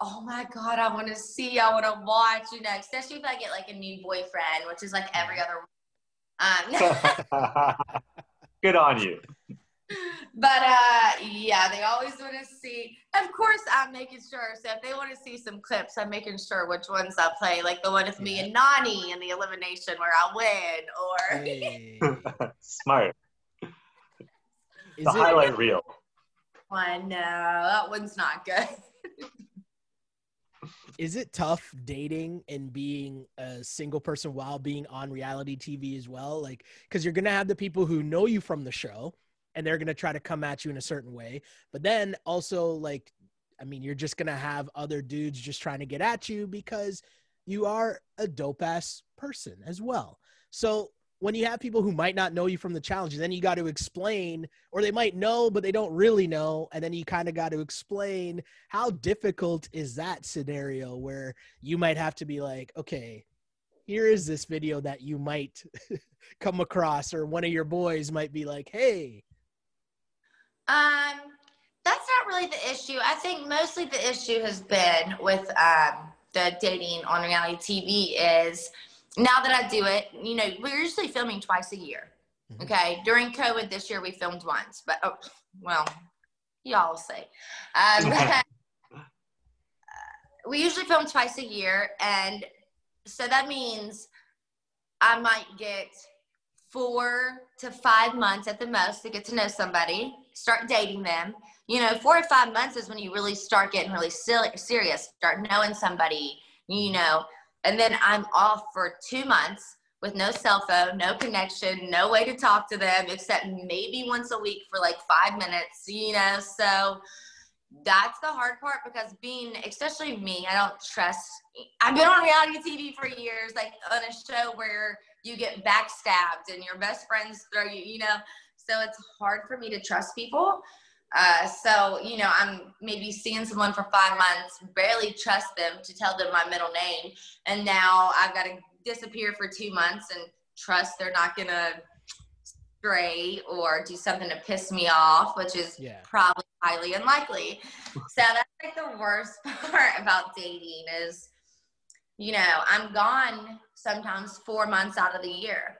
oh my God, I want to see, I want to watch, you know, especially if I get like a new boyfriend, which is like every other. Um, Good on you. But uh, yeah, they always want to see. Of course, I'm making sure. So if they want to see some clips, I'm making sure which ones I play, like the one with me and Nany in the elimination where I win, or Hey. Smart. Is the it, highlight reel. one. No, that one's not good. Is it tough dating and being a single person while being on reality TV as well? Like, because you're gonna have the people who know you from the show, and they're gonna try to come at you in a certain way. But then also, like, I mean, you're just gonna have other dudes just trying to get at you because you are a dope ass person as well. So when you have people who might not know you from the challenge, then you got to explain, or they might know, but they don't really know. And then you kind of got to explain how difficult is that scenario where you might have to be like, okay, here is this video that you might come across, or one of your boys might be like, hey, Um, that's not really the issue. I think mostly the issue has been with um, the dating on reality TV is now that I do it, you know, we're usually filming twice a year. Mhm. Okay. During COVID this year, we filmed once, but oh, well, y'all say. Um, we usually film twice a year. And so that means I might get four to five months at the most to get to know somebody, start dating them. You know, four or five months is when you really start getting really silly, serious, start knowing somebody, you know, and then I'm off for two months with no cell phone, no connection, no way to talk to them except maybe once a week for like five minutes, you know. So that's the hard part because being, especially me, I don't trust. I've been on reality TV for years, like on a show where you get backstabbed and your best friends throw you, you know. So it's hard for me to trust people. Uh, so, you know, I'm maybe seeing someone for five months, barely trust them to tell them my middle name. And now I've got to disappear for two months and trust they're not going to stray or do something to piss me off, which is Yeah. probably highly unlikely. so that's like the worst part about dating is, you know, I'm gone sometimes four months out of the year.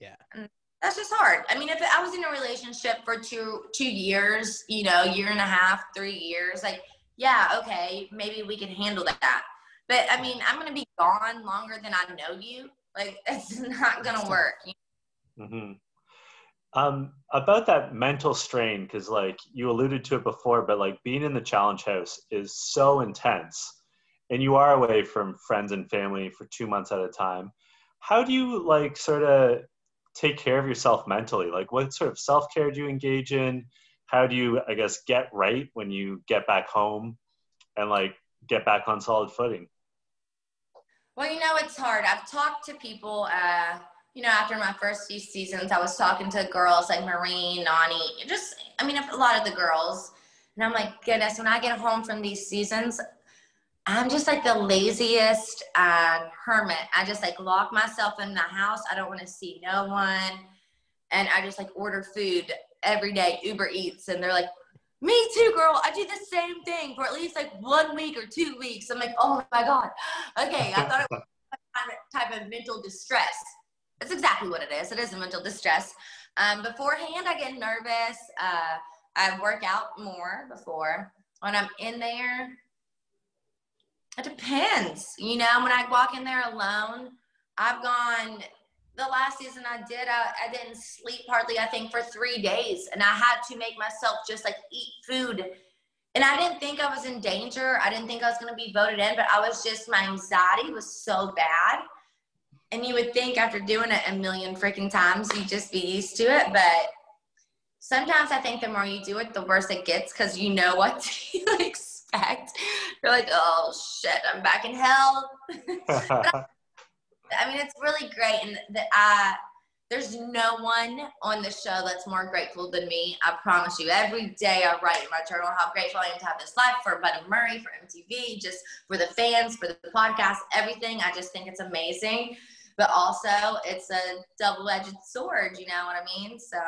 Yeah. And that's just hard. I mean, if I was in a relationship for two two years, you know, year and a half, three years, like, yeah, okay, maybe we can handle that. But I mean, I'm gonna be gone longer than I know you. Like, it's not gonna work. hmm Um, about that mental strain, because like you alluded to it before, but like being in the challenge house is so intense, and you are away from friends and family for two months at a time. How do you like sort of take care of yourself mentally? Like, what sort of self care do you engage in? How do you, I guess, get right when you get back home and like get back on solid footing? Well, you know, it's hard. I've talked to people, uh, you know, after my first few seasons, I was talking to girls like Marine, Nany, just, I mean, a lot of the girls. And I'm like, goodness, when I get home from these seasons, I'm just like the laziest uh, hermit. I just like lock myself in the house. I don't want to see no one. And I just like order food every day, Uber Eats. And they're like, me too, girl. I do the same thing for at least like one week or two weeks. I'm like, oh my God. Okay. I thought it was some type of mental distress. That's exactly what it is. It is a mental distress. Um, beforehand, I get nervous. Uh, I work out more before. When I'm in there, it depends. You know, when I walk in there alone, I've gone the last season I did, I, I didn't sleep hardly, I think, for three days. And I had to make myself just like eat food. And I didn't think I was in danger. I didn't think I was going to be voted in, but I was just, my anxiety was so bad. And you would think after doing it a million freaking times, you'd just be used to it. But sometimes I think the more you do it, the worse it gets because you know what to expect. You're like, oh shit, I'm back in hell. I mean, it's really great, and the, uh, there's no one on the show that's more grateful than me. I promise you. Every day I write in my journal how grateful I am to have this life for Bunim Murray, for MTV, just for the fans, for the podcast, everything. I just think it's amazing. But also, it's a double-edged sword. You know what I mean? So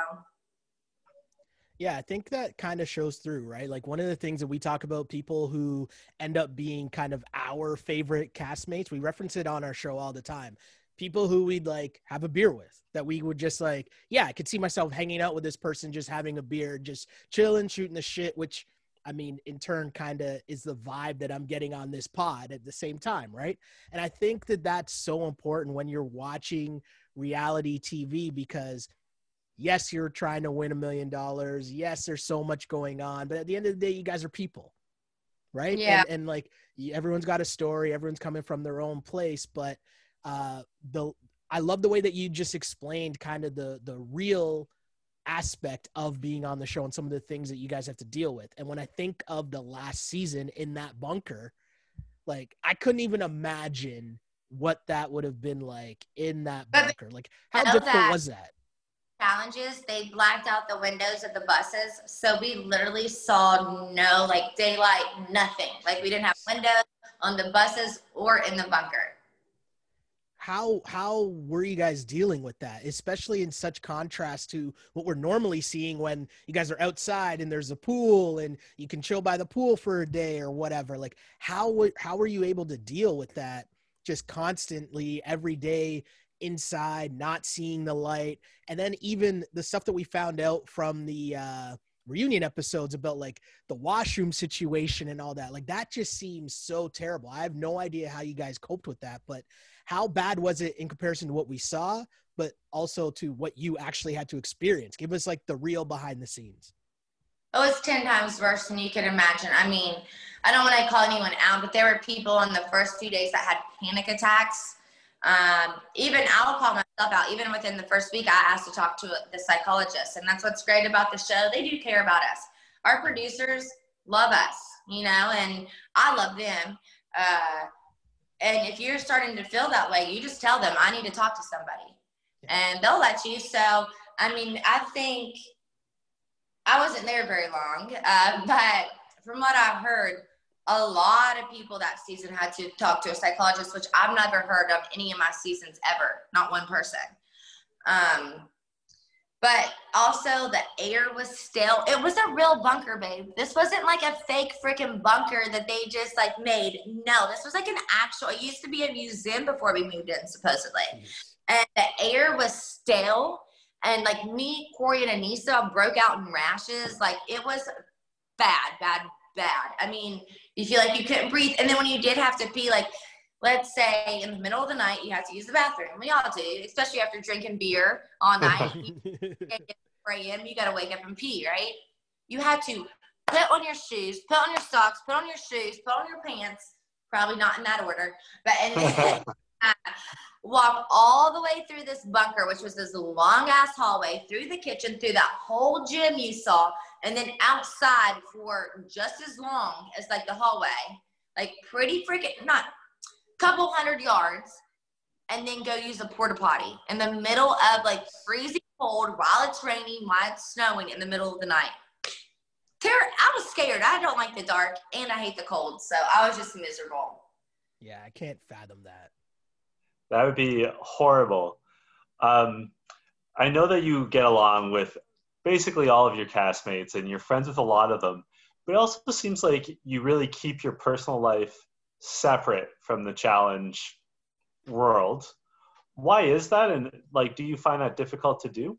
Yeah, I think that kind of shows through, right? Like one of the things that we talk about people who end up being kind of our favorite castmates, we reference it on our show all the time. People who we'd like have a beer with that we would just like, yeah, I could see myself hanging out with this person, just having a beer, just chilling, shooting the shit, which I mean, in turn, kind of is the vibe that I'm getting on this pod at the same time, right? And I think that that's so important when you're watching reality TV because yes, you're trying to win a million dollars. Yes, there's so much going on, but at the end of the day, you guys are people, right? Yeah. And, and like everyone's got a story, everyone's coming from their own place, but uh, the I love the way that you just explained kind of the the real aspect of being on the show and some of the things that you guys have to deal with. And when I think of the last season in that bunker, like I couldn't even imagine what that would have been like in that bunker. Like how difficult that was that? Challenges, they blacked out the windows of the buses. So we literally saw no like daylight, nothing. Like we didn't have windows on the buses or in the bunker how how were you guys dealing with that especially in such contrast to what we're normally seeing when you guys are outside and there's a pool and you can chill by the pool for a day or whatever like how how were you able to deal with that just constantly every day inside not seeing the light and then even the stuff that we found out from the uh reunion episodes about like the washroom situation and all that like that just seems so terrible i have no idea how you guys coped with that but how bad was it in comparison to what we saw, but also to what you actually had to experience? Give us like the real behind the scenes. It was 10 times worse than you could imagine. I mean, I don't want to call anyone out, but there were people in the first few days that had panic attacks. Um, even I'll call myself out. Even within the first week, I asked to talk to the psychologist. And that's what's great about the show. They do care about us. Our producers love us, you know, and I love them. Uh, and if you're starting to feel that way, you just tell them, I need to talk to somebody. And they'll let you. So, I mean, I think I wasn't there very long, uh, but from what I've heard, a lot of people that season had to talk to a psychologist, which I've never heard of any of my seasons ever, not one person. Um, but also the air was stale. It was a real bunker, babe. This wasn't like a fake freaking bunker that they just like made. No, this was like an actual. It used to be a museum before we moved in, supposedly, and the air was stale. And like me, Corey, and Aneesa broke out in rashes. Like it was bad, bad, bad. I mean, you feel like you couldn't breathe. And then when you did have to pee, like let's say in the middle of the night you have to use the bathroom. We all do, especially after drinking beer all night. 4 a.m. You got to wake up and pee, right? You had to put on your shoes, put on your socks, put on your shoes, put on your pants. Probably not in that order, but and then walk all the way through this bunker, which was this long ass hallway, through the kitchen, through that whole gym you saw, and then outside for just as long as like the hallway. Like pretty freaking not couple hundred yards and then go use a porta potty in the middle of like freezing cold while it's raining, while it's snowing in the middle of the night. Ter- I was scared. I don't like the dark and I hate the cold. So I was just miserable. Yeah, I can't fathom that. That would be horrible. Um, I know that you get along with basically all of your castmates and you're friends with a lot of them, but it also seems like you really keep your personal life separate from the challenge world. Why is that? And like, do you find that difficult to do?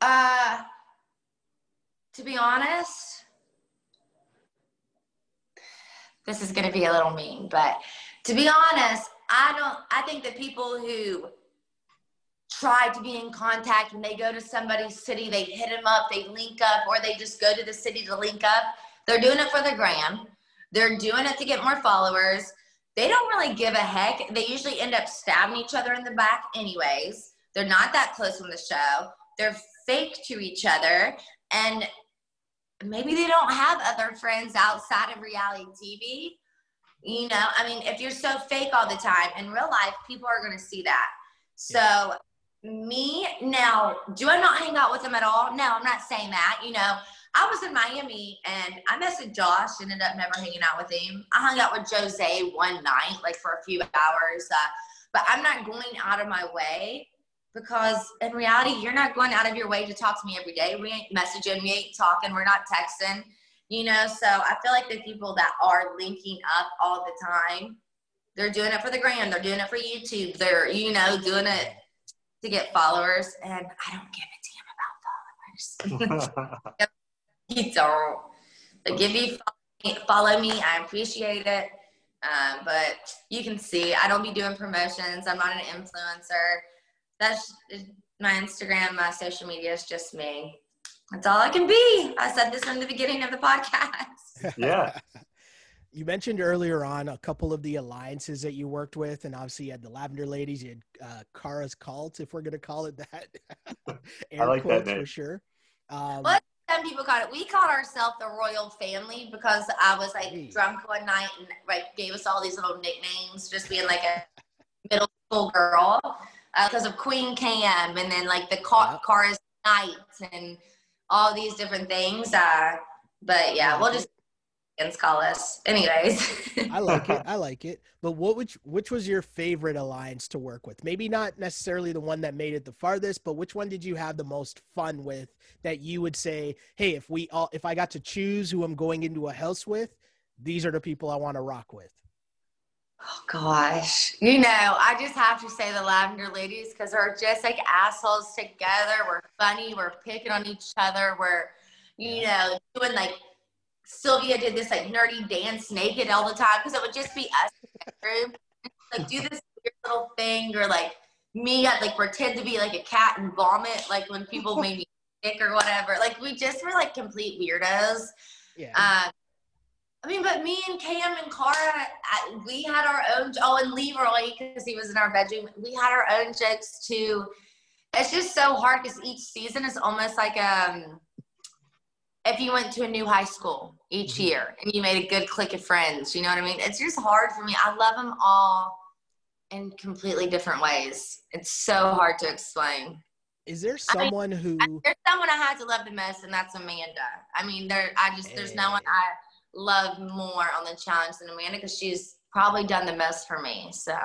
Uh, to be honest, this is going to be a little mean, but to be honest, I don't, I think that people who try to be in contact when they go to somebody's city, they hit them up, they link up, or they just go to the city to link up. They're doing it for the gram. They're doing it to get more followers. They don't really give a heck. They usually end up stabbing each other in the back, anyways. They're not that close on the show. They're fake to each other. And maybe they don't have other friends outside of reality TV. You know, I mean, if you're so fake all the time in real life, people are going to see that. So. Me now, do I not hang out with them at all? No, I'm not saying that. You know, I was in Miami and I messaged Josh, ended up never hanging out with him. I hung out with Jose one night, like for a few hours. Uh, but I'm not going out of my way because in reality, you're not going out of your way to talk to me every day. We ain't messaging, we ain't talking, we're not texting, you know. So I feel like the people that are linking up all the time, they're doing it for the gram, they're doing it for YouTube, they're, you know, doing it to get followers. And I don't give a damn about followers. you don't. But give me, follow me. I appreciate it. Um, but you can see I don't be doing promotions. I'm not an influencer. That's my Instagram, my social media is just me. That's all I can be. I said this from the beginning of the podcast. yeah. You mentioned earlier on a couple of the alliances that you worked with, and obviously you had the Lavender Ladies, you had uh, Cara's Cult, if we're going to call it that. I like that name. for sure. Um, what some people call it? We called ourselves the Royal Family because I was like hey. drunk one night and like gave us all these little nicknames, just being like a middle school girl because uh, of Queen Cam, and then like the car, Cara's Night, and all these different things. Uh, but yeah, we'll just call us. Anyways. I like it. I like it. But what which which was your favorite alliance to work with? Maybe not necessarily the one that made it the farthest, but which one did you have the most fun with that you would say, "Hey, if we all if I got to choose who I'm going into a house with, these are the people I want to rock with." Oh gosh. You know, I just have to say the Lavender Ladies because we're just like assholes together. We're funny. We're picking on each other. We're, you know, doing like Sylvia did this like nerdy dance naked all the time because it would just be us in the room. like do this weird little thing or like me I'd like pretend to be like a cat and vomit like when people made me sick or whatever. Like we just were like complete weirdos. Yeah. Um, I mean, but me and Cam and Cara, we had our own. Oh, and Leroy because he was in our bedroom. We had our own jokes too. It's just so hard because each season is almost like um if you went to a new high school each mm-hmm. year and you made a good clique of friends, you know what I mean? It's just hard for me. I love them all in completely different ways. It's so hard to explain. Is there someone I mean, who? There's someone I had to love the most, and that's Amanda. I mean, there. I just there's no one I love more on the challenge than Amanda because she's probably done the most for me. So.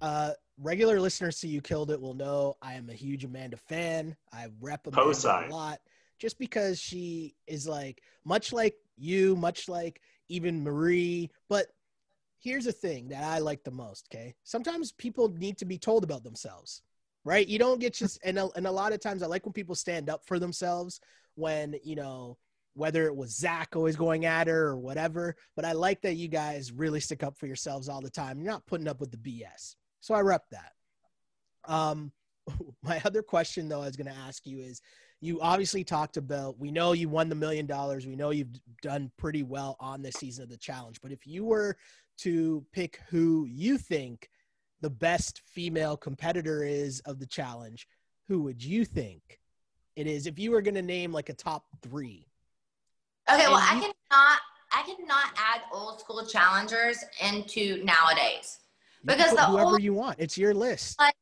Uh, regular listeners to you killed it will know I am a huge Amanda fan. I rep Amanda a lot just because she is like much like you, much like even Marie. But here's the thing that I like the most. Okay, sometimes people need to be told about themselves, right? You don't get just and a, and a lot of times I like when people stand up for themselves when you know whether it was Zach always going at her or whatever. But I like that you guys really stick up for yourselves all the time. You're not putting up with the BS. So I rep that. Um, my other question though I was going to ask you is you obviously talked about we know you won the million dollars. We know you've done pretty well on this season of the challenge. But if you were to pick who you think the best female competitor is of the challenge who would you think it is? If you were going to name like a top three. Okay well you- i cannot i cannot add old school challengers into nowadays. Because the whoever old, you want. It's your list. Like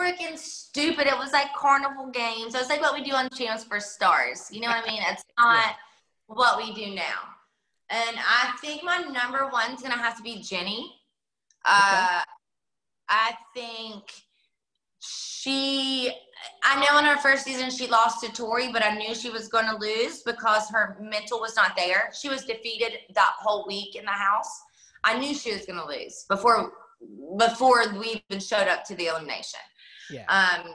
freaking stupid. It was like carnival games. It was like what we do on Champs for Stars. You know what I mean? It's not what we do now. And I think my number one's gonna have to be Jenny. Uh, I think she. I know in her first season she lost to Tori, but I knew she was going to lose because her mental was not there. She was defeated that whole week in the house. I knew she was going to lose before before we even showed up to the elimination. Yeah. Um,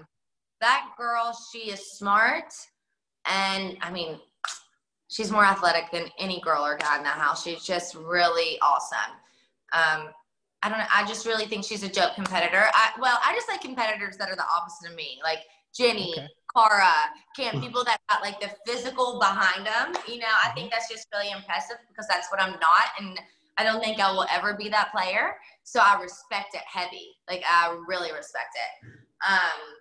that girl, she is smart, and I mean, she's more athletic than any girl or guy in that house. She's just really awesome. Um, I don't know. I just really think she's a joke competitor. I, well, I just like competitors that are the opposite of me, like Jenny, okay. Cara, Cam, people that got like the physical behind them. You know, I think mm-hmm. that's just really impressive because that's what I'm not, and I don't think I will ever be that player. So I respect it heavy. Like I really respect it. Um,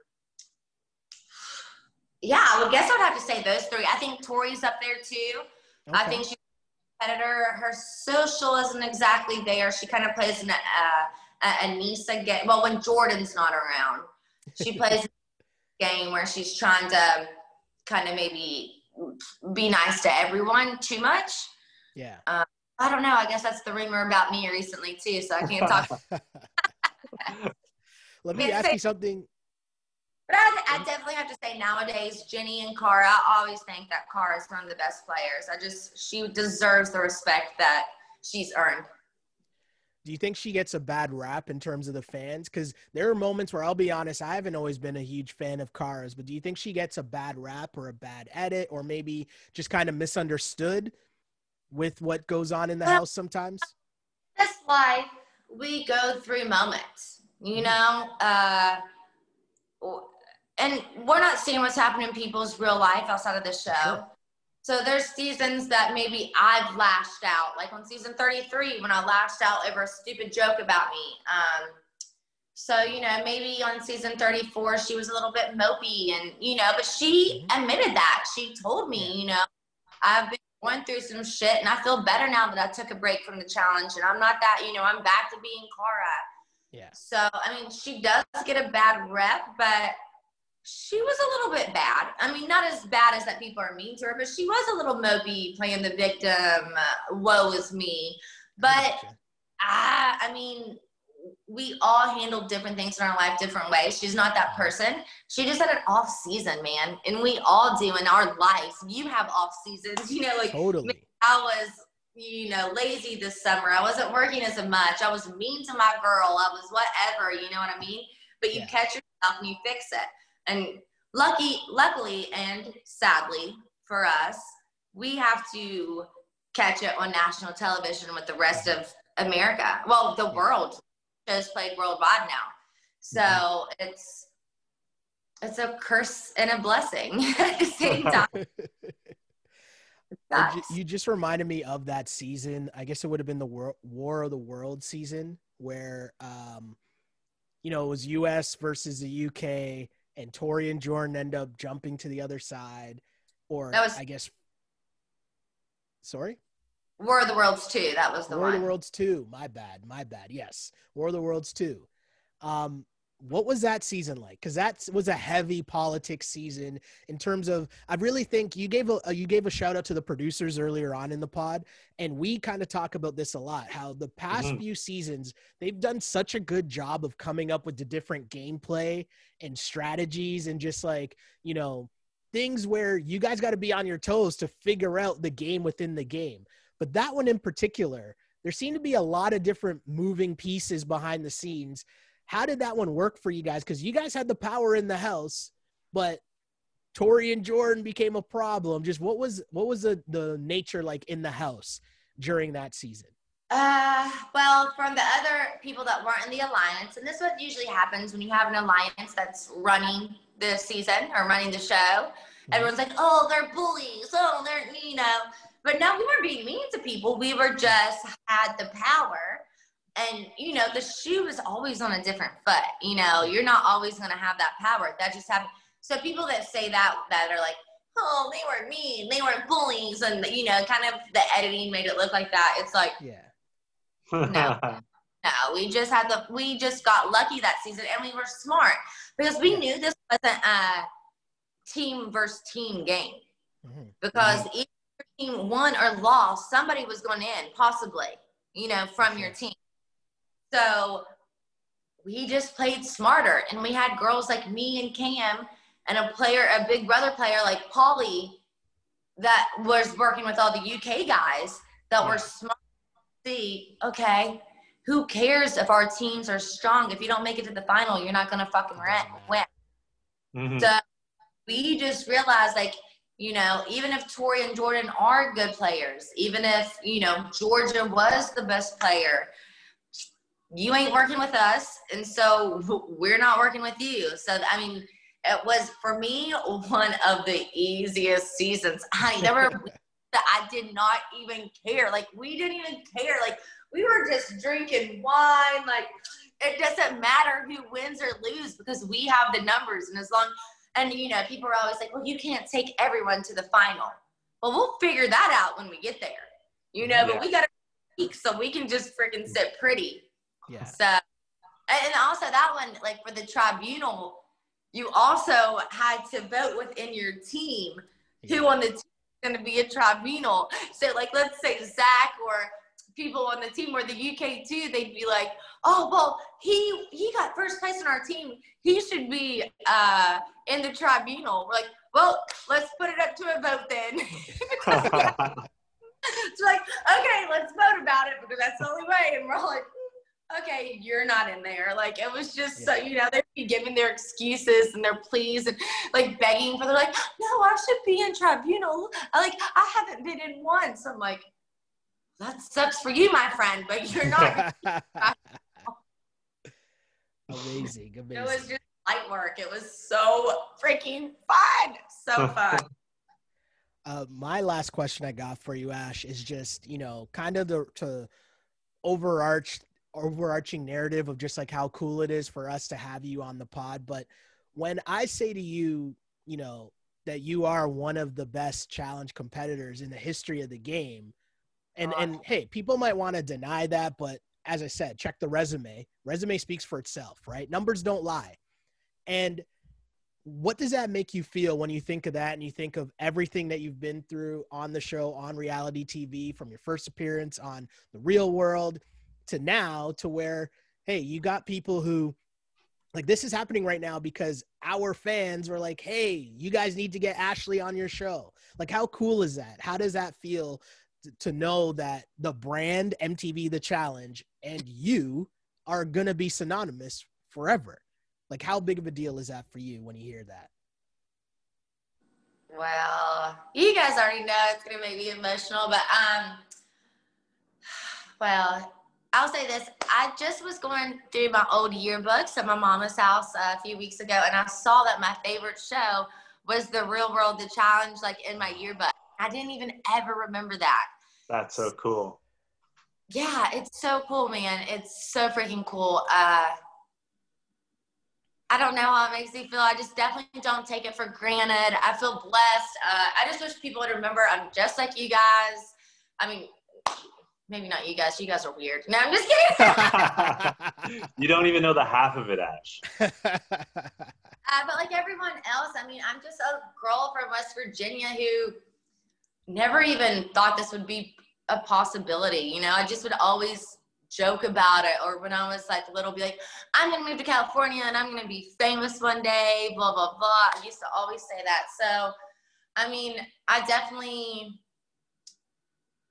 yeah, I would guess I would have to say those three. I think Tori's up there too. Okay. I think she's a competitor. Her social isn't exactly there. She kind of plays an, uh, a Aneesa game. Well, when Jordan's not around, she plays a game where she's trying to kind of maybe be nice to everyone too much. Yeah. Um, I don't know. I guess that's the rumor about me recently too, so I can't talk. Let me ask you something But I, I definitely have to say nowadays, Jenny and Cara, I always think that Cara is one of the best players. I just, she deserves the respect that she's earned. Do you think she gets a bad rap in terms of the fans? Because there are moments where I'll be honest, I haven't always been a huge fan of Cara's, but do you think she gets a bad rap or a bad edit or maybe just kind of misunderstood with what goes on in the well, house sometimes? This life, we go through moments, you know? Uh, and we're not seeing what's happening in people's real life outside of the show. Sure. So there's seasons that maybe I've lashed out, like on season 33 when I lashed out over a stupid joke about me. Um, so you know, maybe on season 34 she was a little bit mopey, and you know, but she mm-hmm. admitted that. She told me, you know, I've been going through some shit, and I feel better now that I took a break from the challenge, and I'm not that, you know, I'm back to being Cara. Yeah. So I mean, she does get a bad rep, but she was a little bit bad. I mean, not as bad as that people are mean to her, but she was a little mopey playing the victim. Uh, woe is me. But I, I mean, we all handle different things in our life different ways. She's not that person. She just had an off season, man. And we all do in our life. You have off seasons, you know, like totally. I was, you know, lazy this summer. I wasn't working as much. I was mean to my girl. I was whatever, you know what I mean? But you yeah. catch yourself and you fix it. And lucky, luckily and sadly for us, we have to catch it on national television with the rest of America. Well, the world shows played worldwide now. So mm-hmm. it's it's a curse and a blessing at the same time. you just reminded me of that season. I guess it would have been the War, War of the World season where, um, you know, it was U.S. versus the UK and Tori and Jordan end up jumping to the other side, or was, I guess. Sorry. War of the Worlds two. That was the War one. of the Worlds two. My bad. My bad. Yes, War of the Worlds two. Um, what was that season like because that was a heavy politics season in terms of i really think you gave a you gave a shout out to the producers earlier on in the pod and we kind of talk about this a lot how the past mm-hmm. few seasons they've done such a good job of coming up with the different gameplay and strategies and just like you know things where you guys got to be on your toes to figure out the game within the game but that one in particular there seemed to be a lot of different moving pieces behind the scenes how did that one work for you guys? Because you guys had the power in the house, but Tori and Jordan became a problem. Just what was what was the the nature like in the house during that season? Uh, well, from the other people that weren't in the alliance, and this is what usually happens when you have an alliance that's running the season or running the show. Mm-hmm. Everyone's like, "Oh, they're bullies. Oh, they're you know." But no, we weren't being mean to people. We were just had the power and you know the shoe is always on a different foot you know you're not always going to have that power. That just happened. So people that say that that are like oh they were mean they were bullies and you know kind of the editing made it look like that it's like yeah. No. No we just had the we just got lucky that season and we were smart because we knew this wasn't a team versus team game. Mm-hmm. because mm-hmm. either team won or lost somebody was going in possibly you know from your team so we just played smarter. And we had girls like me and Cam and a player, a big brother player like Paulie that was working with all the UK guys that yeah. were smart. See, okay, who cares if our teams are strong? If you don't make it to the final, you're not gonna fucking win. Mm-hmm. So we just realized, like, you know, even if Tori and Jordan are good players, even if you know Georgia was the best player, you ain't working with us and so we're not working with you. So i mean it was for me one of the easiest seasons. I never i did not even care. Like we didn't even care. Like we were just drinking wine. Like it doesn't matter who wins or lose because we have the numbers. And as long and you know people are always like well you can't take everyone to the final. Well we'll figure that out when we get there. You know yeah. but we got to so we can just freaking sit pretty yeah. So, and also that one, like for the tribunal, you also had to vote within your team who on the team is going to be a tribunal. So, like, let's say Zach or people on the team or the UK too, they'd be like, "Oh, well, he he got first place on our team. He should be uh, in the tribunal." We're like, "Well, let's put it up to a vote then." it's like, okay, let's vote about it because that's the only way. And we're like, okay, you're not in there. Like it was just yeah. so you know they'd be giving their excuses and their pleas and like begging for. They're like, no, I should be in tribunal. I, like I haven't been in once. I'm like, that sucks for you, my friend, but you're not. amazing, amazing. It was just light work. It was so freaking fun. So fun. Uh, my last question I got for you, Ash, is just you know kind of the to overarch overarching narrative of just like how cool it is for us to have you on the pod. But when I say to you, you know, that you are one of the best challenge competitors in the history of the game, and ah. and hey, people might want to deny that, but as I said, check the resume. Resume speaks for itself, right? Numbers don't lie. And what does that make you feel when you think of that and you think of everything that you've been through on the show on reality TV from your first appearance on the real world to now to where hey you got people who like this is happening right now because our fans were like hey you guys need to get ashley on your show. Like how cool is that? How does that feel to, know that the brand mtv the challenge and you are going to be synonymous forever? Like how big of a deal is that for you when you hear that? Well you guys already know it's going to make me emotional but um well I'll say this. I just was going through my old yearbooks at my mama's house uh, a few weeks ago, and I saw that my favorite show was The Real World, The Challenge, like in my yearbook. I didn't even ever remember that. That's so cool. Yeah, it's so cool, man. It's so freaking cool. Uh, I don't know how it makes me feel. I just definitely don't take it for granted. I feel blessed. Uh, I just wish people would remember I'm just like you guys. I mean, maybe not you guys. You guys are weird. No, I'm just kidding. you don't even know the half of it, Ash. uh, but like everyone else, I mean, I'm just a girl from West Virginia who never even thought this would be a possibility. You know, I just would always joke about it. Or when I was like little, be like, I'm going to move to California and I'm going to be famous one day, blah, blah, blah. I used to always say that. So, I mean, I definitely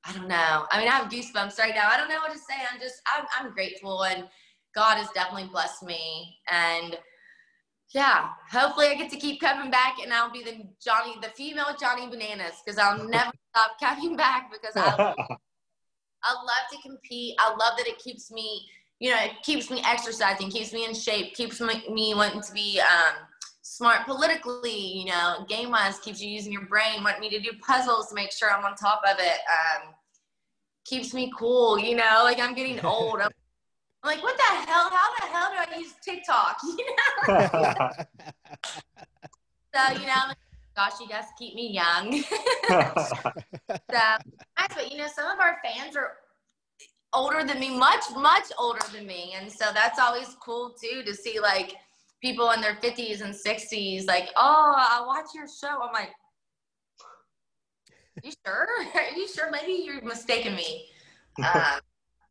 I don't know. I mean, I have goosebumps right now. I don't know what to say. I'm just, I'm, I'm grateful, and God has definitely blessed me. And yeah, hopefully, I get to keep coming back, and I'll be the Johnny, the female Johnny Bananas, because I'll never stop coming back because I, love, I love to compete. I love that it keeps me, you know, it keeps me exercising, keeps me in shape, keeps me, me wanting to be um, smart politically, you know, game wise, keeps you using your brain, want me to do puzzles to make sure I'm on top of it. Um, keeps me cool, you know, like I'm getting old. I'm, I'm like, what the hell? How the hell do I use TikTok? You know? so, you know, like, gosh, you guys keep me young. so, but you know, some of our fans are older than me, much, much older than me. And so that's always cool too to see like, people in their 50s and 60s like, oh, I watch your show. I'm like, you sure? Are you sure? Maybe you're mistaking me. Um,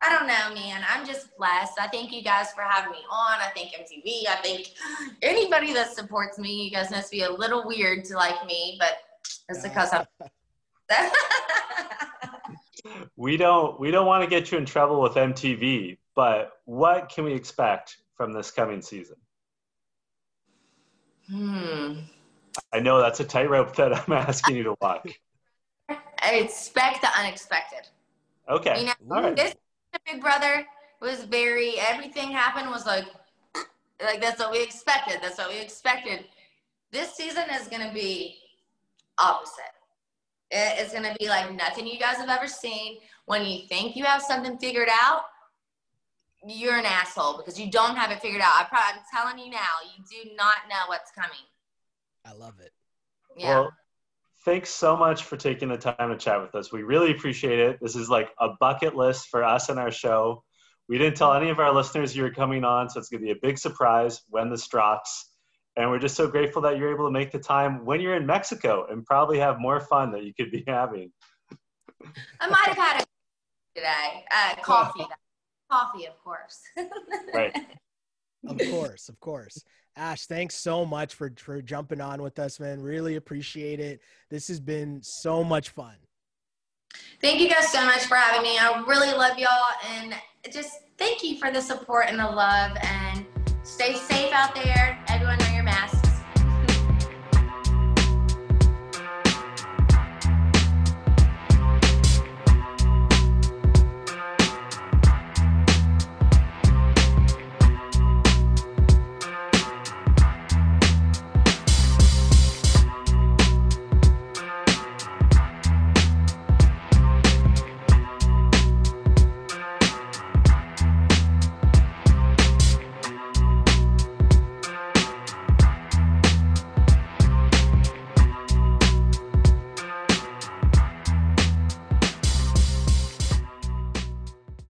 I don't know, man. I'm just blessed. I thank you guys for having me on. I thank MTV. I think anybody that supports me, you guys must be a little weird to like me, but it's because I'm. we don't we don't want to get you in trouble with MTV, but what can we expect from this coming season? Hmm. I know that's a tightrope that I'm asking you to walk. I expect the unexpected. Okay. You know, All right. this Big Brother was very everything happened was like like that's what we expected. That's what we expected. This season is gonna be opposite. It's gonna be like nothing you guys have ever seen. When you think you have something figured out, you're an asshole because you don't have it figured out. I probably, I'm telling you now, you do not know what's coming. I love it. Yeah. Well, thanks so much for taking the time to chat with us. We really appreciate it. This is like a bucket list for us and our show. We didn't tell any of our listeners you were coming on, so it's going to be a big surprise when this drops. And we're just so grateful that you're able to make the time when you're in Mexico and probably have more fun that you could be having. I might have had a today. Uh, coffee. Coffee, of course. right. Of course, of course. Ash, thanks so much for for jumping on with us, man. Really appreciate it. This has been so much fun. Thank you guys so much for having me. I really love y'all and just thank you for the support and the love and stay safe out there